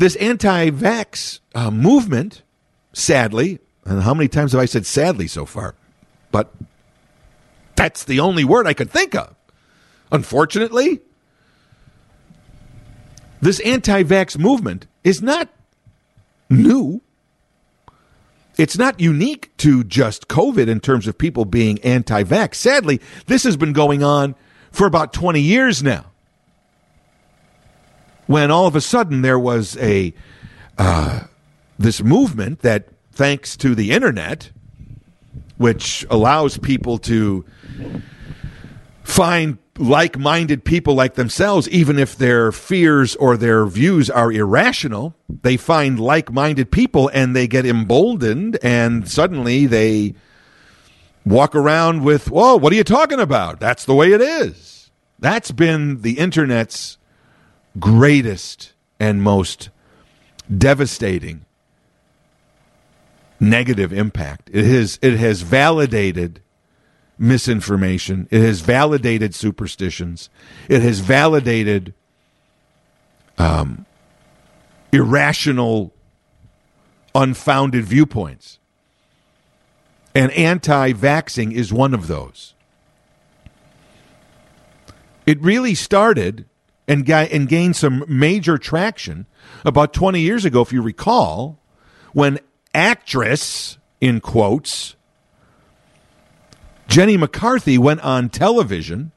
Speaker 2: this anti vax uh, movement, sadly, and how many times have I said sadly so far? But that's the only word I could think of. Unfortunately, this anti vax movement is not new. It's not unique to just COVID in terms of people being anti vax. Sadly, this has been going on for about 20 years now when all of a sudden there was a uh, this movement that, thanks to the internet, which allows people to find like-minded people like themselves even if their fears or their views are irrational they find like-minded people and they get emboldened and suddenly they walk around with whoa what are you talking about? That's the way it is. That's been the internet's greatest and most devastating negative impact. It has it has validated misinformation. It has validated superstitions. It has validated um, irrational, unfounded viewpoints. And anti vaxing is one of those. It really started and, and gained some major traction about 20 years ago, if you recall, when actress, in quotes, Jenny McCarthy went on television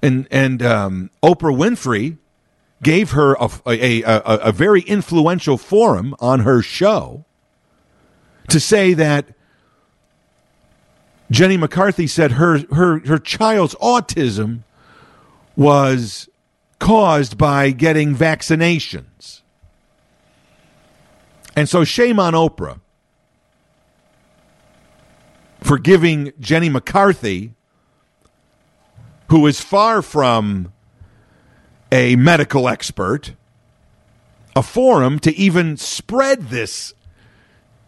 Speaker 2: and, and um, Oprah Winfrey gave her a, a, a, a very influential forum on her show to say that Jenny McCarthy said her, her, her child's autism was caused by getting vaccinations. And so shame on Oprah for giving Jenny McCarthy, who is far from a medical expert, a forum to even spread this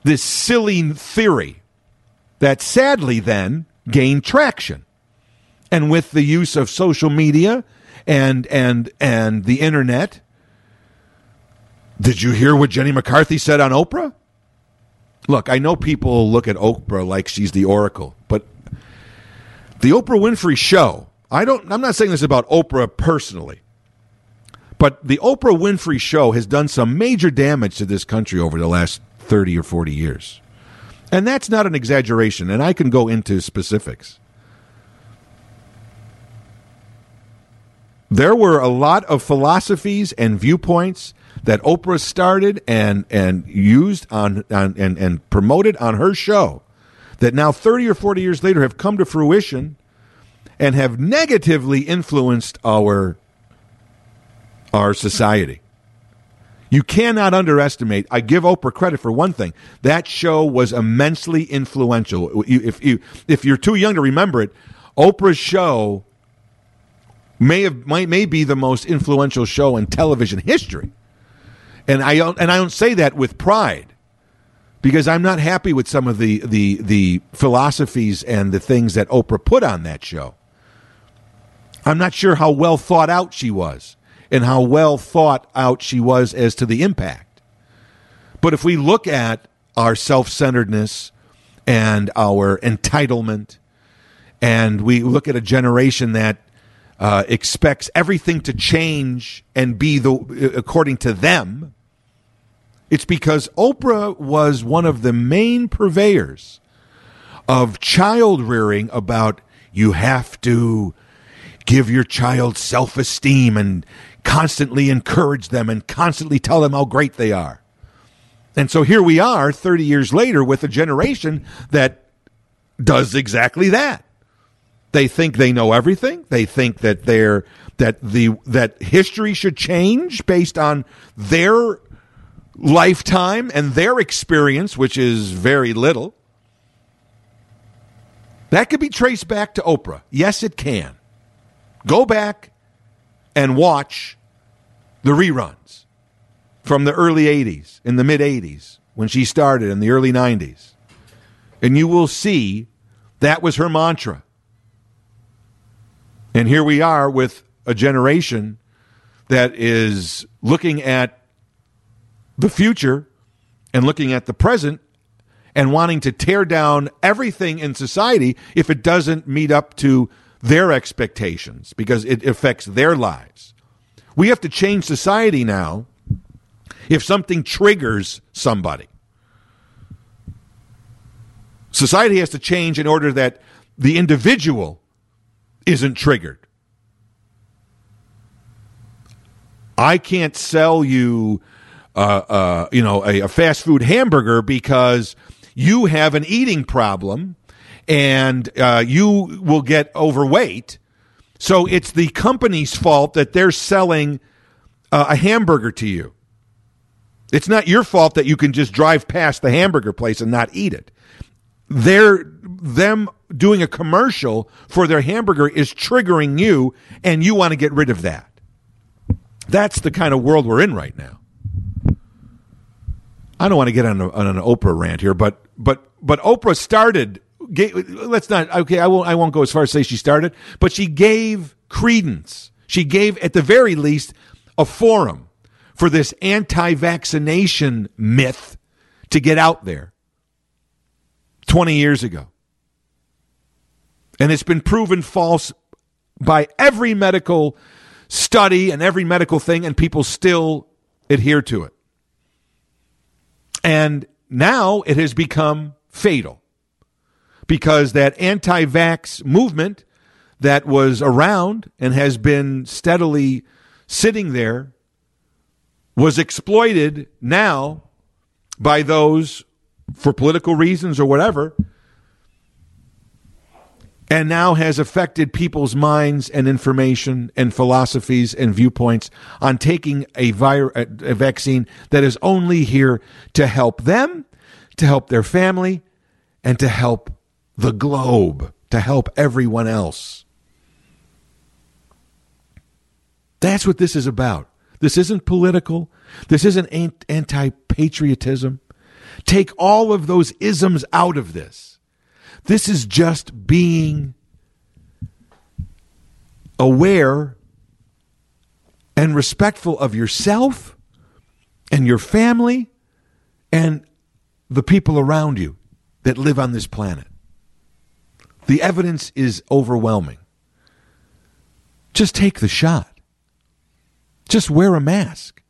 Speaker 2: this silly theory that sadly then gained traction. And with the use of social media and and and the internet. Did you hear what Jenny McCarthy said on Oprah? Look, I know people look at Oprah like she's the oracle, but the Oprah Winfrey show, I don't I'm not saying this about Oprah personally. But the Oprah Winfrey show has done some major damage to this country over the last 30 or 40 years. And that's not an exaggeration, and I can go into specifics. There were a lot of philosophies and viewpoints that Oprah started and and used on, on and and promoted on her show that now 30 or 40 years later have come to fruition and have negatively influenced our our society. You cannot underestimate. I give Oprah credit for one thing. That show was immensely influential. If you if you're too young to remember it, Oprah's show may have might may be the most influential show in television history. And I and I don't say that with pride because I'm not happy with some of the the the philosophies and the things that Oprah put on that show. I'm not sure how well thought out she was and how well thought out she was as to the impact. But if we look at our self-centeredness and our entitlement and we look at a generation that uh, expects everything to change and be the according to them, it's because Oprah was one of the main purveyors of child rearing about you have to give your child self esteem and constantly encourage them and constantly tell them how great they are. And so here we are 30 years later with a generation that does exactly that. They think they know everything. They think that they're that the that history should change based on their lifetime and their experience, which is very little. That could be traced back to Oprah. Yes, it can. Go back and watch the reruns from the early 80s, in the mid 80s, when she started in the early 90s. And you will see that was her mantra. And here we are with a generation that is looking at the future and looking at the present and wanting to tear down everything in society if it doesn't meet up to their expectations because it affects their lives. We have to change society now if something triggers somebody. Society has to change in order that the individual isn't triggered. I can't sell you, uh, uh, you know, a, a fast food hamburger because you have an eating problem and uh, you will get overweight. So it's the company's fault that they're selling uh, a hamburger to you. It's not your fault that you can just drive past the hamburger place and not eat it. They're them doing a commercial for their hamburger is triggering you, and you want to get rid of that. That's the kind of world we're in right now. I don't want to get on, a, on an Oprah rant here, but but but Oprah started. Let's not okay. I won't. I won't go as far as say she started, but she gave credence. She gave, at the very least, a forum for this anti-vaccination myth to get out there. Twenty years ago, and it's been proven false by every medical study and every medical thing, and people still adhere to it. And now it has become fatal because that anti vax movement that was around and has been steadily sitting there was exploited now by those for political reasons or whatever and now has affected people's minds and information and philosophies and viewpoints on taking a, vir- a vaccine that is only here to help them, to help their family, and to help the globe, to help everyone else. That's what this is about. This isn't political. This isn't anti patriotism. Take all of those isms out of this. This is just being aware and respectful of yourself and your family and the people around you that live on this planet. The evidence is overwhelming. Just take the shot. Just wear a mask.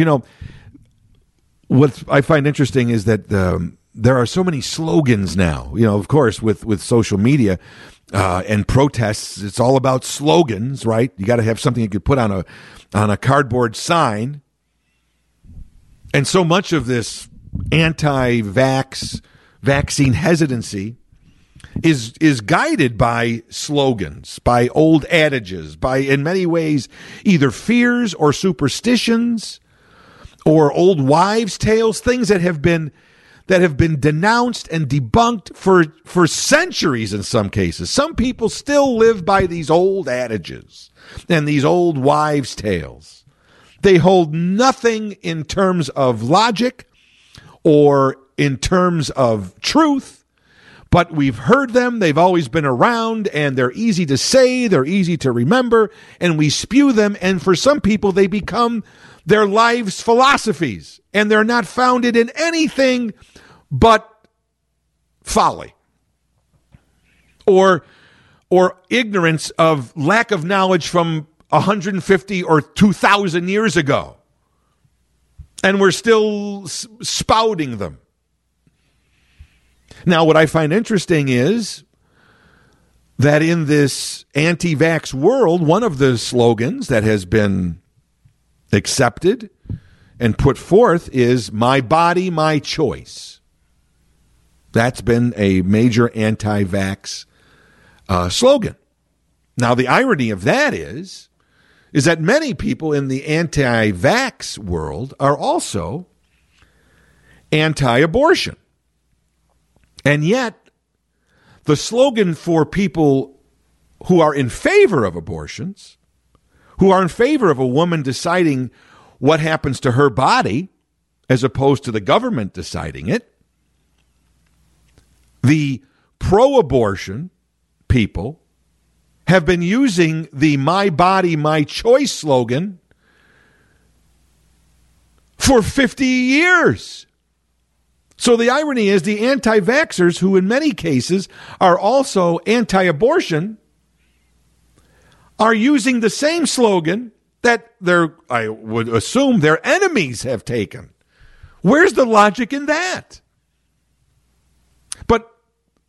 Speaker 2: You know, what I find interesting is that um, there are so many slogans now. You know, of course, with with social media uh, and protests, it's all about slogans, right? You got to have something you could put on a on a cardboard sign. And so much of this anti-vax vaccine hesitancy is is guided by slogans, by old adages, by in many ways either fears or superstitions or old wives' tales, things that have been that have been denounced and debunked for for centuries in some cases. Some people still live by these old adages and these old wives' tales. They hold nothing in terms of logic or in terms of truth, but we've heard them. They've always been around and they're easy to say, they're easy to remember, and we spew them. And for some people, they become their lives' philosophies, and they're not founded in anything but folly or or ignorance of lack of knowledge from 150 or 2000 years ago. And we're still spouting them. Now what i find interesting is that in this anti-vax world one of the slogans that has been accepted and put forth is my body, my choice. That's been a major anti vax uh, slogan. Now, the irony of that is, is that many people in the anti vax world are also anti abortion. And yet, the slogan for people who are in favor of abortions, who are in favor of a woman deciding what happens to her body as opposed to the government deciding it, the pro abortion people have been using the My Body, My Choice slogan for 50 years. So the irony is the anti vaxxers, who in many cases are also anti abortion, are using the same slogan that their, I would assume, their enemies have taken. Where's the logic in that? But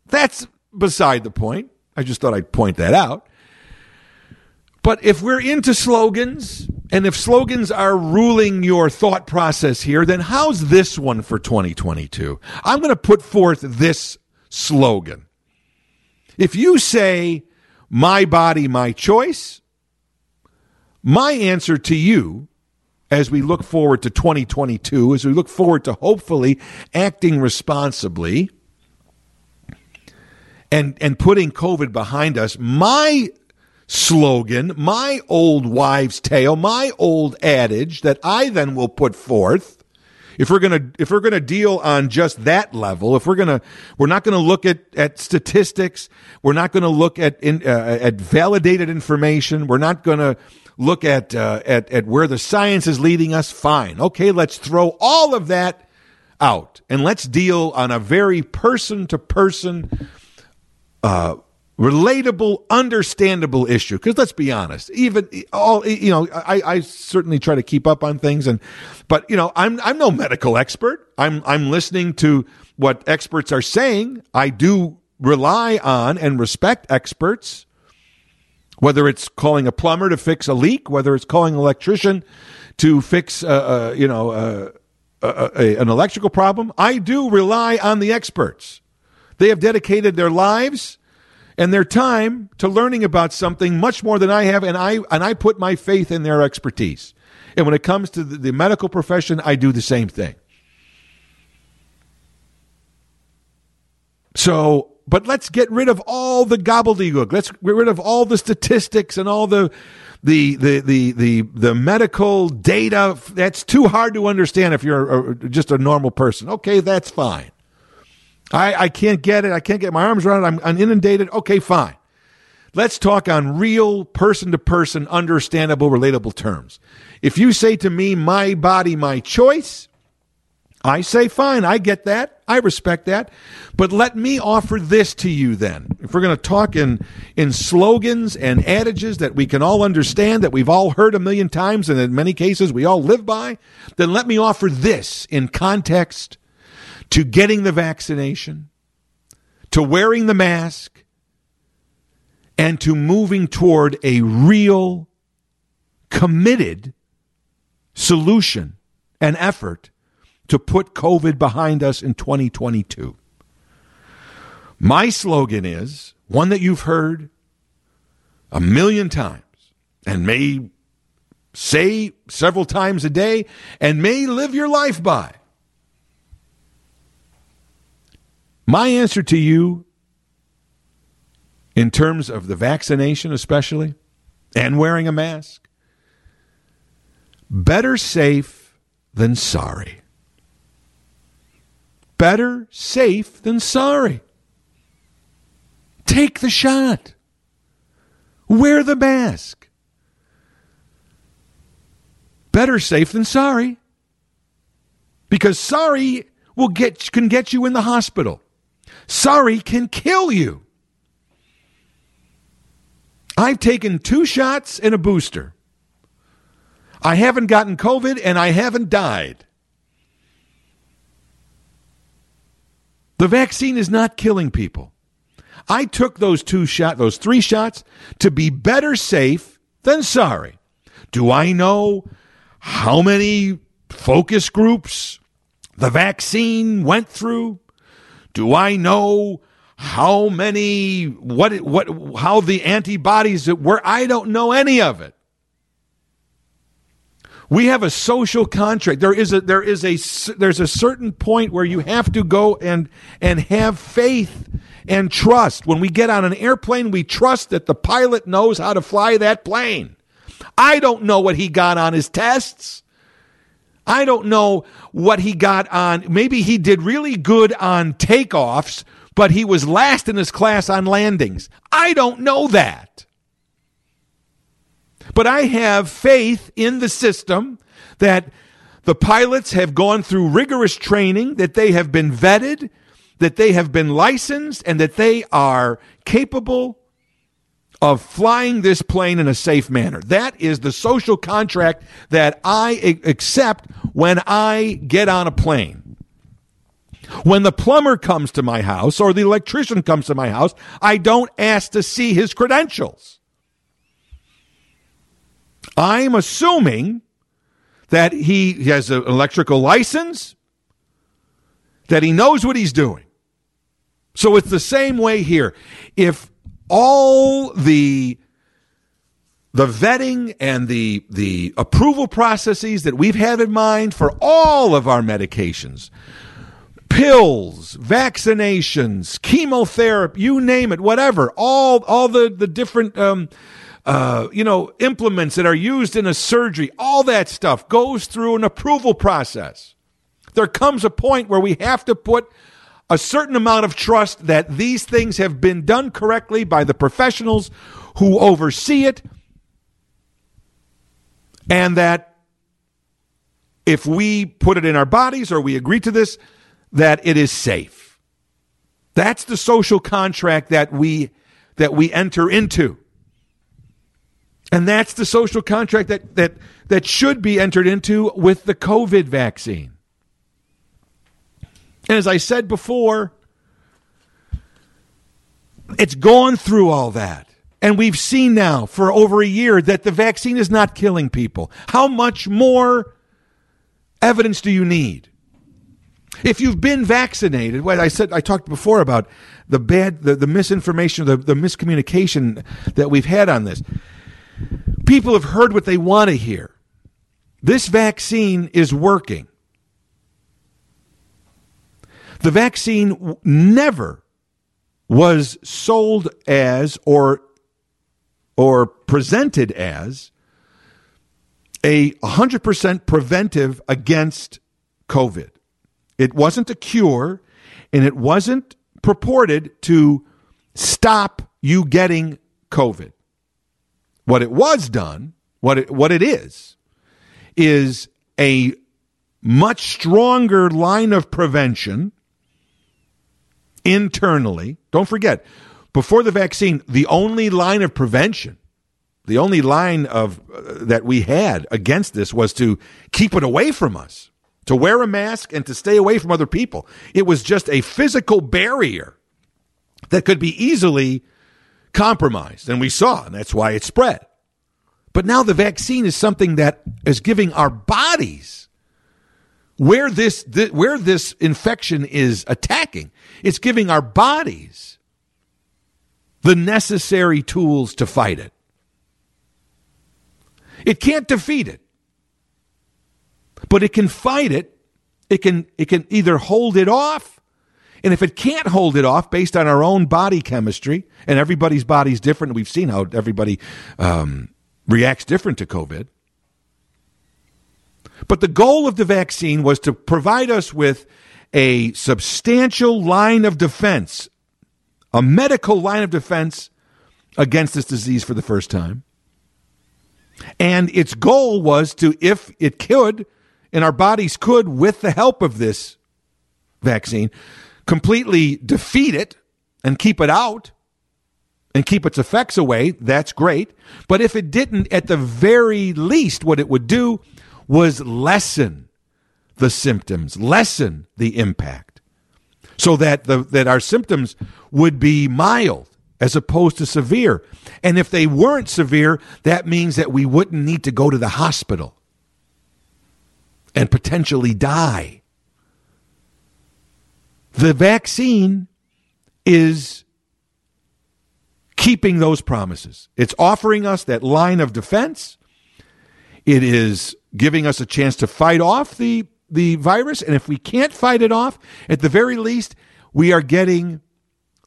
Speaker 2: that's beside the point. I just thought I'd point that out. But if we're into slogans, and if slogans are ruling your thought process here, then how's this one for 2022? I'm going to put forth this slogan. If you say, my body, my choice, my answer to you as we look forward to 2022, as we look forward to hopefully acting responsibly and, and putting COVID behind us, my slogan, my old wives' tale, my old adage that I then will put forth. If we're gonna if we're gonna deal on just that level, if we're gonna we're not gonna look at at statistics, we're not gonna look at in, uh, at validated information, we're not gonna look at uh, at at where the science is leading us. Fine, okay, let's throw all of that out and let's deal on a very person to person relatable, understandable issue. Because let's be honest, even all you know, I, I certainly try to keep up on things, and but you know, I'm I'm no medical expert. I'm I'm listening to what experts are saying. I do rely on and respect experts. Whether it's calling a plumber to fix a leak, whether it's calling an electrician to fix, uh, uh, you know, uh, a, an electrical problem, I do rely on the experts. They have dedicated their lives and their time to learning about something much more than I have, and I and I put my faith in their expertise. And when it comes to the, the medical profession, I do the same thing. So, but let's get rid of all the gobbledygook. Let's get rid of all the statistics and all the the the the the, the medical data. That's too hard to understand if you're just a normal person. Okay, that's fine. I, I can't get it. I can't get my arms around it. I'm, I'm inundated. Okay, fine. Let's talk on real person to person, understandable, relatable terms. If you say to me, my body, my choice, I say, fine, I get that. I respect that. But let me offer this to you then. If we're going to talk in, in slogans and adages that we can all understand, that we've all heard a million times, and in many cases we all live by, then let me offer this in context to getting the vaccination, to wearing the mask, and to moving toward a real, committed solution and effort to put COVID behind us in 2022. My slogan is one that you've heard a million times and may say several times a day and may live your life by. My answer to you, in terms of the vaccination, especially, and wearing a mask, better safe than sorry. Better safe than sorry. Take the shot. Wear the mask. Better safe than sorry. Because sorry will get can get you in the hospital. Sorry can kill you. I've taken two shots and a booster. I haven't gotten COVID and I haven't died. The vaccine is not killing people. I took those two shots, those three shots to be better safe than sorry. Do I know how many focus groups the vaccine went through? Do I know how many what what how the antibodies that were? I don't know any of it. We have a social contract. There is a there is a there's a certain point where you have to go and and have faith and trust. When we get on an airplane, we trust that the pilot knows how to fly that plane. I don't know what he got on his tests. I don't know what he got on. Maybe he did really good on takeoffs, but he was last in his class on landings. I don't know that. But I have faith in the system that the pilots have gone through rigorous training, that they have been vetted, that they have been licensed, and that they are capable of flying this plane in a safe manner. That is the social contract that I accept when I get on a plane. When the plumber comes to my house or the electrician comes to my house, I don't ask to see his credentials. I'm assuming that he has an electrical license, that he knows what he's doing. So it's the same way here. If all the the vetting and the the approval processes that we've had in mind for all of our medications pills vaccinations chemotherapy you name it whatever all all the the different um, uh, you know, implements that are used in a surgery, all that stuff goes through an approval process. There comes a point where we have to put a certain amount of trust that these things have been done correctly by the professionals who oversee it, and that if we put it in our bodies or we agree to this, that it is safe. That's the social contract that we that we enter into. And that's the social contract that, that, that should be entered into with the COVID vaccine. And as I said before, it's gone through all that. And we've seen now for over a year that the vaccine is not killing people. How much more evidence do you need? If you've been vaccinated, what I said, I talked before about the bad, the, the misinformation, the, the miscommunication that we've had on this. People have heard what they want to hear. This vaccine is working. The vaccine never was sold as or or presented as a 100% preventive against COVID. It wasn't a cure and it wasn't purported to stop you getting COVID. What it was done, what it, what it is, is a much stronger line of prevention internally. Don't forget, before the vaccine, the only line of prevention, the only line of uh, that we had against this was to keep it away from us, to wear a mask and to stay away from other people. It was just a physical barrier that could be easily compromised. And we saw, and that's why it spread. But now the vaccine is something that is giving our bodies where this, where this infection is attacking. It's giving our bodies the necessary tools to fight it. It can't defeat it, but it can fight it. It can, it can either hold it off and if it can't hold it off based on our own body chemistry, and everybody's body's different, we've seen how everybody um, reacts different to COVID. But the goal of the vaccine was to provide us with a substantial line of defense, a medical line of defense against this disease for the first time. And its goal was to, if it could, and our bodies could, with the help of this vaccine, completely defeat it and keep it out and keep its effects away, that's great. But if it didn't, at the very least, what it would do was lessen the symptoms, lessen the impact, so that the that our symptoms would be mild as opposed to severe. And if they weren't severe, that means that we wouldn't need to go to the hospital and potentially die. The vaccine is keeping those promises. It's offering us that line of defense. It is giving us a chance to fight off the, the virus. And if we can't fight it off, at the very least, we are getting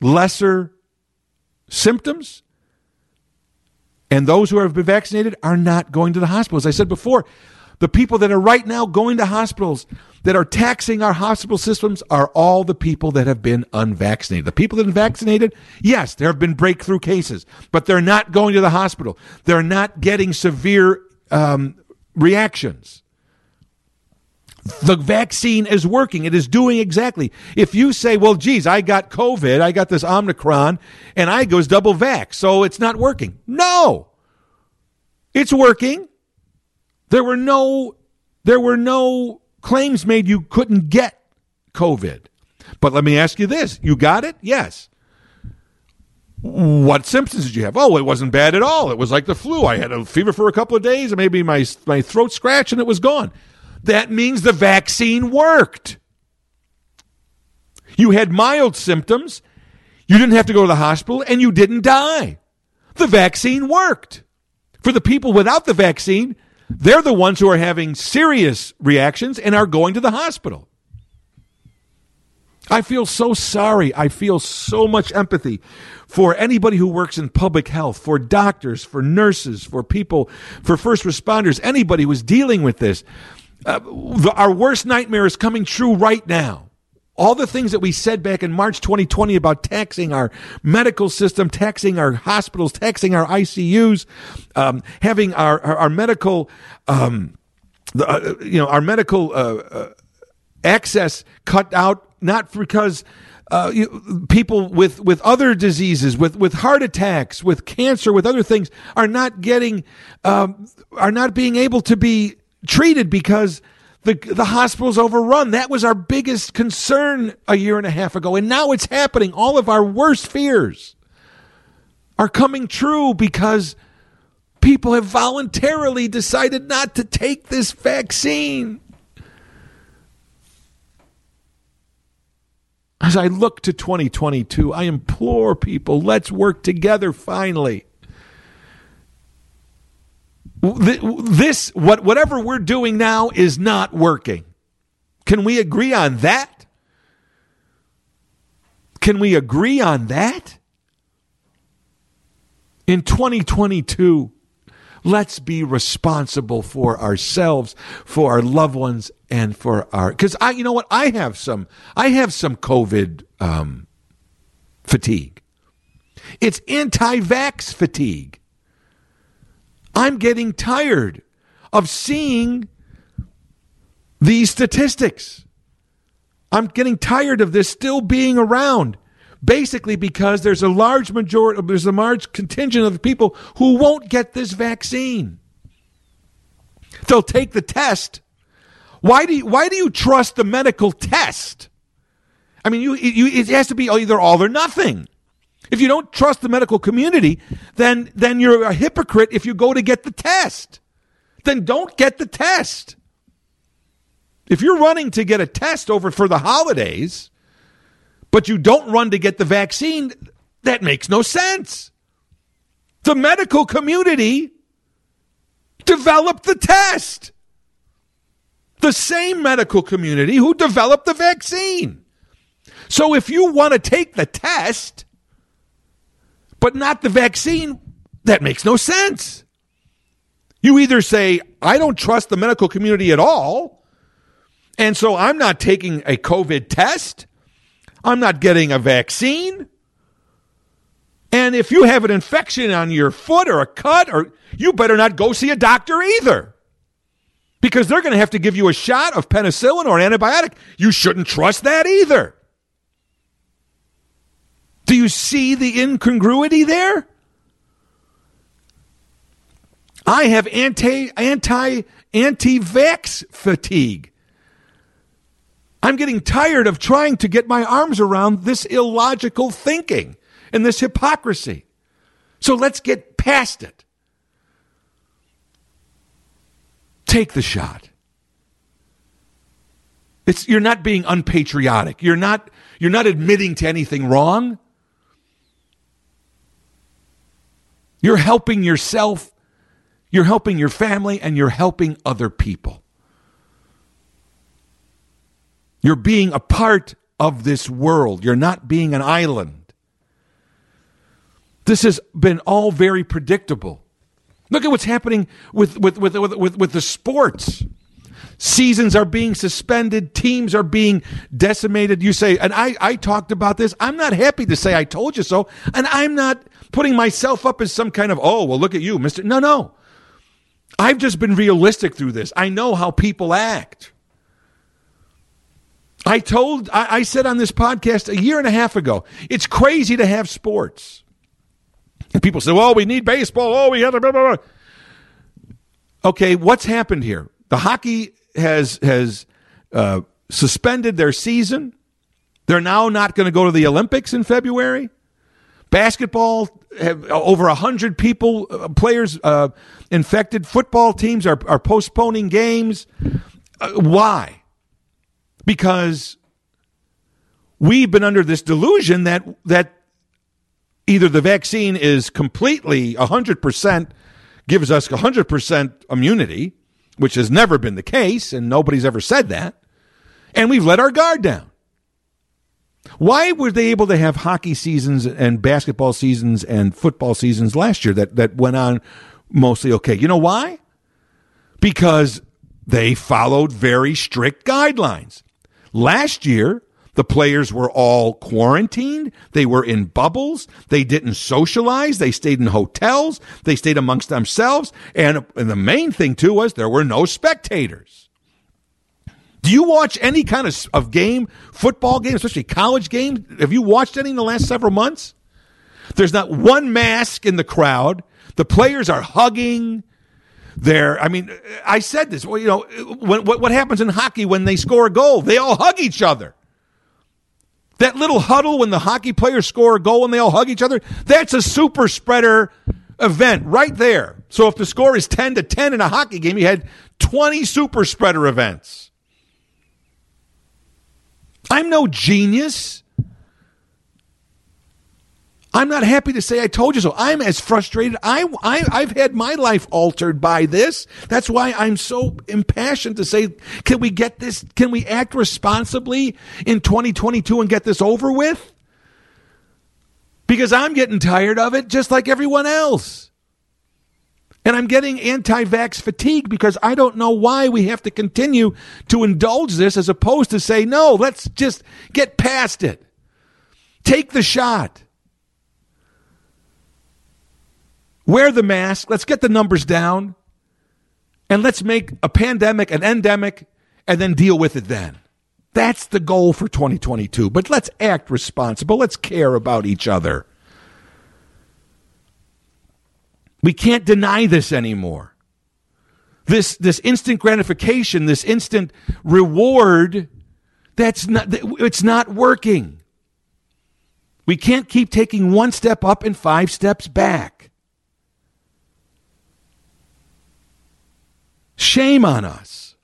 Speaker 2: lesser symptoms. And those who have been vaccinated are not going to the hospital. As I said before, the people that are right now going to hospitals that are taxing our hospital systems are all the people that have been unvaccinated. The people that are vaccinated, yes, there have been breakthrough cases, but they're not going to the hospital. They're not getting severe um, reactions. The vaccine is working. It is doing exactly. If you say, well, geez, I got COVID, I got this Omicron, and I goes double vax, so it's not working. No. It's working. There were no there were no claims made you couldn't get COVID. But let me ask you this. You got it? Yes. What symptoms did you have? Oh, it wasn't bad at all. It was like the flu. I had a fever for a couple of days, and maybe my my throat scratched and it was gone. That means the vaccine worked. You had mild symptoms. You didn't have to go to the hospital and you didn't die. The vaccine worked. For the people without the vaccine, they're the ones who are having serious reactions and are going to the hospital. I feel so sorry. I feel so much empathy for anybody who works in public health, for doctors, for nurses, for people, for first responders, anybody who's dealing with this. Uh, our worst nightmare is coming true right now. All the things that we said back in March 2020 about taxing our medical system, taxing our hospitals, taxing our ICUs, um, having our, our, our medical, um, the, uh, you know, our medical uh, uh access cut out, not because uh, you, people with, with other diseases, with, with heart attacks, with cancer, with other things, are not getting, um, are not being able to be treated because the, the hospital's overrun. That was our biggest concern a year and a half ago. And now it's happening. All of our worst fears are coming true because people have voluntarily decided not to take this vaccine. As I look to 2022, I implore people, let's work together finally this what whatever we're doing now is not working. Can we agree on that? Can we agree on that? In 2022, let's be responsible for ourselves, for our loved ones, and for our. Because I, you know what, I have some, I have some COVID um, fatigue. It's anti-vax fatigue. I'm getting tired of seeing these statistics. I'm getting tired of this still being around. Basically, because there's a large majority, there's a large contingent of people who won't get this vaccine. They'll take the test. Why do you, why do you trust the medical test? I mean, you, you, it has to be either all or nothing. If you don't trust the medical community, then, then you're a hypocrite if you go to get the test. Then don't get the test. If you're running to get a test over for the holidays, but you don't run to get the vaccine, that makes no sense. The medical community developed the test. The same medical community who developed the vaccine. So if you want to take the test, but not the vaccine, that makes no sense. You either say, I don't trust the medical community at all, and so I'm not taking a COVID test, I'm not getting a vaccine. And if you have an infection on your foot or a cut, or you better not go see a doctor either. Because they're going to have to give you a shot of penicillin or an antibiotic. You shouldn't trust that either. Do you see the incongruity there? I have anti anti anti vax fatigue. I'm getting tired of trying to get my arms around this illogical thinking and this hypocrisy. So let's get past it. Take the shot. It's you're not being unpatriotic. You're not you're not admitting to anything wrong. You're helping yourself, you're helping your family, and you're helping other people. You're being a part of this world. You're not being an island. This has been all very predictable. Look at what's happening with, with, with, with, with, the sports. Seasons are being suspended, teams are being decimated. You say, and I, I talked about this. I'm not happy to say I told you so, and I'm not putting myself up as some kind of, oh, well, look at you, Mr. No, no. I've just been realistic through this. I know how people act. I told, I, I said on this podcast a year and a half ago, it's crazy to have sports. And people say, well, we need baseball. Oh, we got to. Okay, what's happened here? The hockey has has uh, suspended their season. They're now not going to go to the Olympics in February. Basketball have over hundred people, uh, players uh, infected. Football teams are are postponing games. Uh, why? Because we've been under this delusion that that either the vaccine is completely 100% gives us 100% immunity, which has never been the case, and nobody's ever said that, and we've let our guard down. Why were they able to have hockey seasons and basketball seasons and football seasons last year that, that went on mostly okay? You know why? Because they followed very strict guidelines. Last year, the players were all quarantined. They were in bubbles. They didn't socialize. They stayed in hotels. They stayed amongst themselves. And, and the main thing too was there were no spectators. Do you watch any kind of, of game, football game, especially college game? Have you watched any in the last several months? There's not one mask in the crowd. The players are hugging. They're, I mean, I said this. Well, you know, when, what, what happens in hockey when they score a goal? They all hug each other. That little huddle when the hockey players score a goal and they all hug each other, that's a super spreader event right there. So if the score is 10 to 10 in a hockey game, you had 20 super spreader events. I'm no genius. I'm not happy to say I told you so. I'm as frustrated. I, I, have had my life altered by this. That's why I'm so impassioned to say, can we get this? Can we act responsibly in 2022 and get this over with? Because I'm getting tired of it just like everyone else. And I'm getting anti vax fatigue because I don't know why we have to continue to indulge this as opposed to say, no, let's just get past it. Take the shot. Wear the mask. Let's get the numbers down. And let's make a pandemic an endemic and then deal with it then. That's the goal for 2022. But let's act responsible. Let's care about each other. We can't deny this anymore. This, this instant gratification, this instant reward, that's not, it's not working. We can't keep taking one step up and five steps back. Shame on us.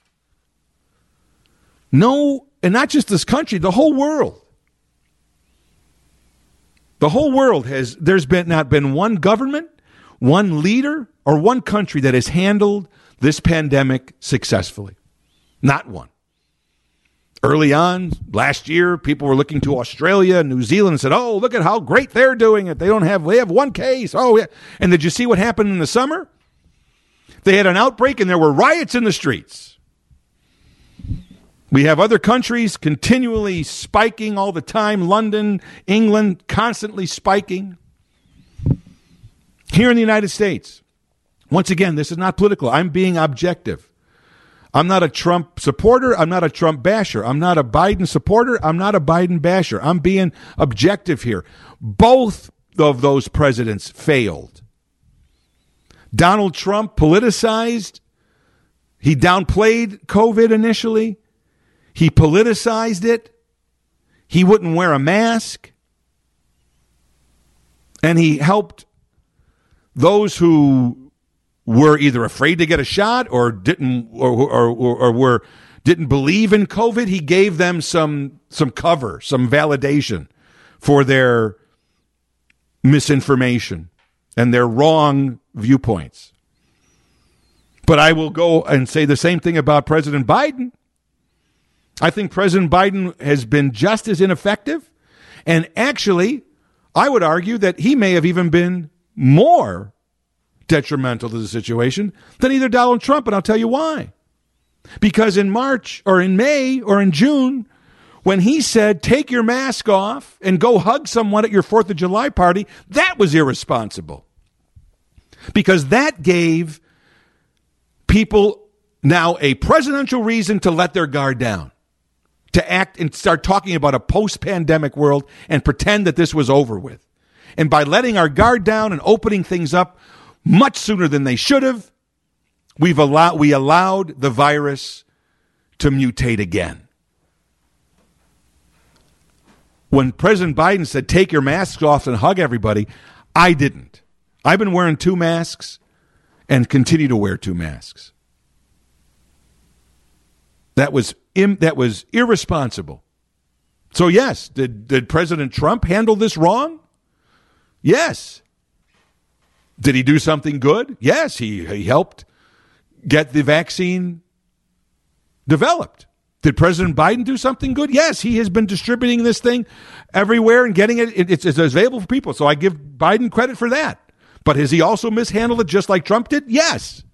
Speaker 2: No, and not just this country, the whole world. The whole world has, there's been not been one government, one leader, or one country that has handled this pandemic successfully. Not one. Early on, last year, people were looking to Australia and New Zealand and said, Oh, look at how great they're doing it. They don't have, they have one case. Oh, yeah. And did you see what happened in the summer? They had an outbreak and there were riots in the streets. We have other countries continually spiking all the time. London, England, constantly spiking. Here in the United States, once again, this is not political. I'm being objective. I'm not a Trump supporter. I'm not a Trump basher. I'm not a Biden supporter. I'm not a Biden basher. I'm being objective here. Both of those presidents failed. Donald Trump politicized. He downplayed COVID initially. He politicized it. He wouldn't wear a mask. And he helped those who were either afraid to get a shot or didn't or, or, or, or were didn't believe in COVID, he gave them some some cover, some validation for their misinformation and their wrong viewpoints. But I will go and say the same thing about President Biden. I think President Biden has been just as ineffective. And actually, I would argue that he may have even been more detrimental to the situation than either Donald Trump. And I'll tell you why. Because in March or in May or in June, when he said, take your mask off and go hug someone at your 4th of July party, that was irresponsible. Because that gave people now a presidential reason to let their guard down, to act and start talking about a post pandemic world and pretend that this was over with. And by letting our guard down and opening things up much sooner than they should have, we've allowed, we allowed the virus to mutate again. When President Biden said, take your masks off and hug everybody, I didn't. I've been wearing two masks and continue to wear two masks. That was Im- that was irresponsible. So yes, did did President Trump handle this wrong? Yes. Did he do something good? Yes, he, he helped get the vaccine developed. Did President Biden do something good? Yes, he has been distributing this thing everywhere and getting it. It's, it's available for people. So I give Biden credit for that. But has he also mishandled it just like Trump did? Yes.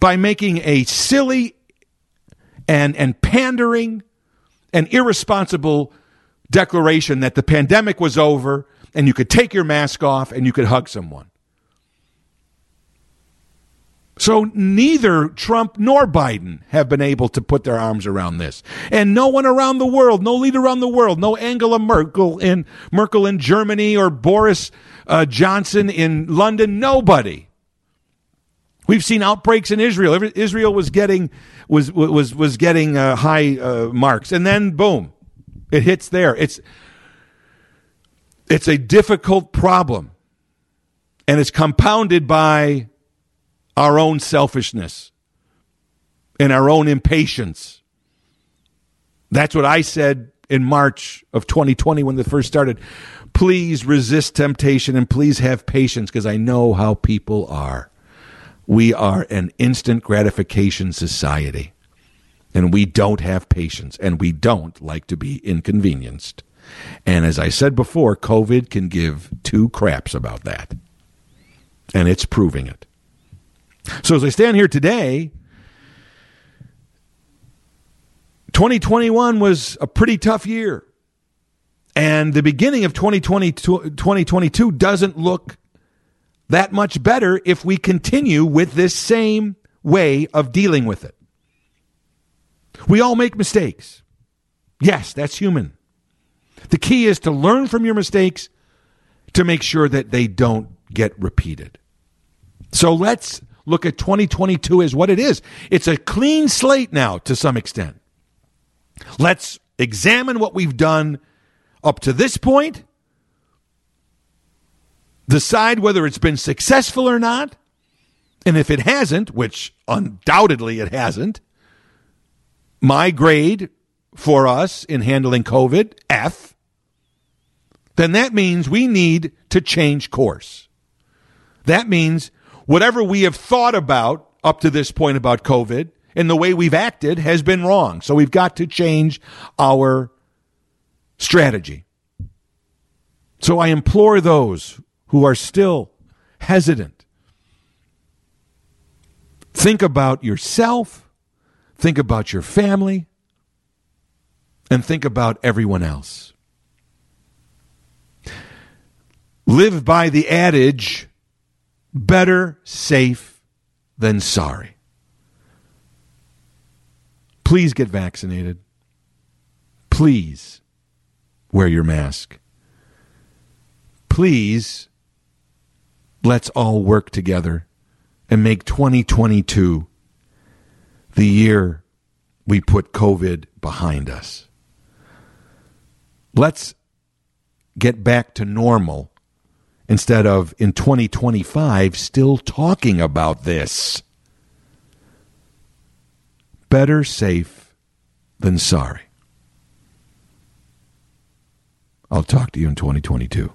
Speaker 2: By making a silly and, and pandering and irresponsible declaration that the pandemic was over and you could take your mask off and you could hug someone. So neither Trump nor Biden have been able to put their arms around this. And no one around the world, no leader around the world, no Angela Merkel in Merkel in Germany or Boris uh, Johnson in London, nobody. We've seen outbreaks in Israel. Israel was getting was was was getting uh, high uh, marks, and then boom, it hits there. It's it's a difficult problem, and it's compounded by our own selfishness and our own impatience. That's what I said in March of 2020 when it first started. Please resist temptation and please have patience because I know how people are. We are an instant gratification society and we don't have patience and we don't like to be inconvenienced. And as I said before, COVID can give two craps about that. And it's proving it. So as I stand here today, 2021 was a pretty tough year. And the beginning of 2020, 2022 doesn't look that much better if we continue with this same way of dealing with it. We all make mistakes. Yes, that's human. The key is to learn from your mistakes to make sure that they don't get repeated. So let's look at 2022 as what it is. It's a clean slate now to some extent. Let's examine what we've done up to this point, decide whether it's been successful or not, and if it hasn't, which undoubtedly it hasn't, my grade for us in handling COVID, F, then that means we need to change course. That means whatever we have thought about up to this point about COVID and the way we've acted has been wrong. So we've got to change our strategy. So I implore those who are still hesitant think about yourself, think about your family, and think about everyone else. Live by the adage Better safe than sorry. Please get vaccinated. Please wear your mask. Please let's all work together and make 2022 the year we put COVID behind us. Let's get back to normal instead of in 2025 still talking about this. better safe than sorry. I'll talk to you in 2022.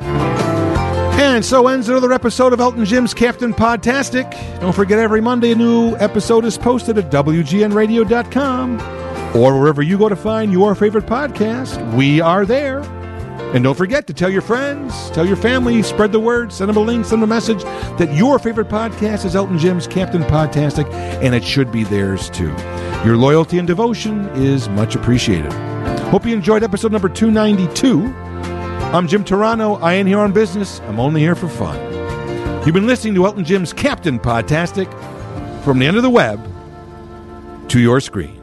Speaker 2: And so ends another episode of Elton Jim's Captain Podtastic. Don't forget, every Monday a new episode is posted at WGNradio.com or wherever you go to find your favorite podcast. We are there. And don't forget to tell your friends, tell your family, spread the word, send them a link, send them a message that your favorite podcast is Elton Jim's Captain Podtastic, and it should be theirs too. Your loyalty and devotion is much appreciated. Hope you enjoyed episode number 292. I'm Jim Turano. I ain't here on business. I'm only here for fun. You've been listening to Elton Jim's Captain Podtastic from the end of the web to your screen.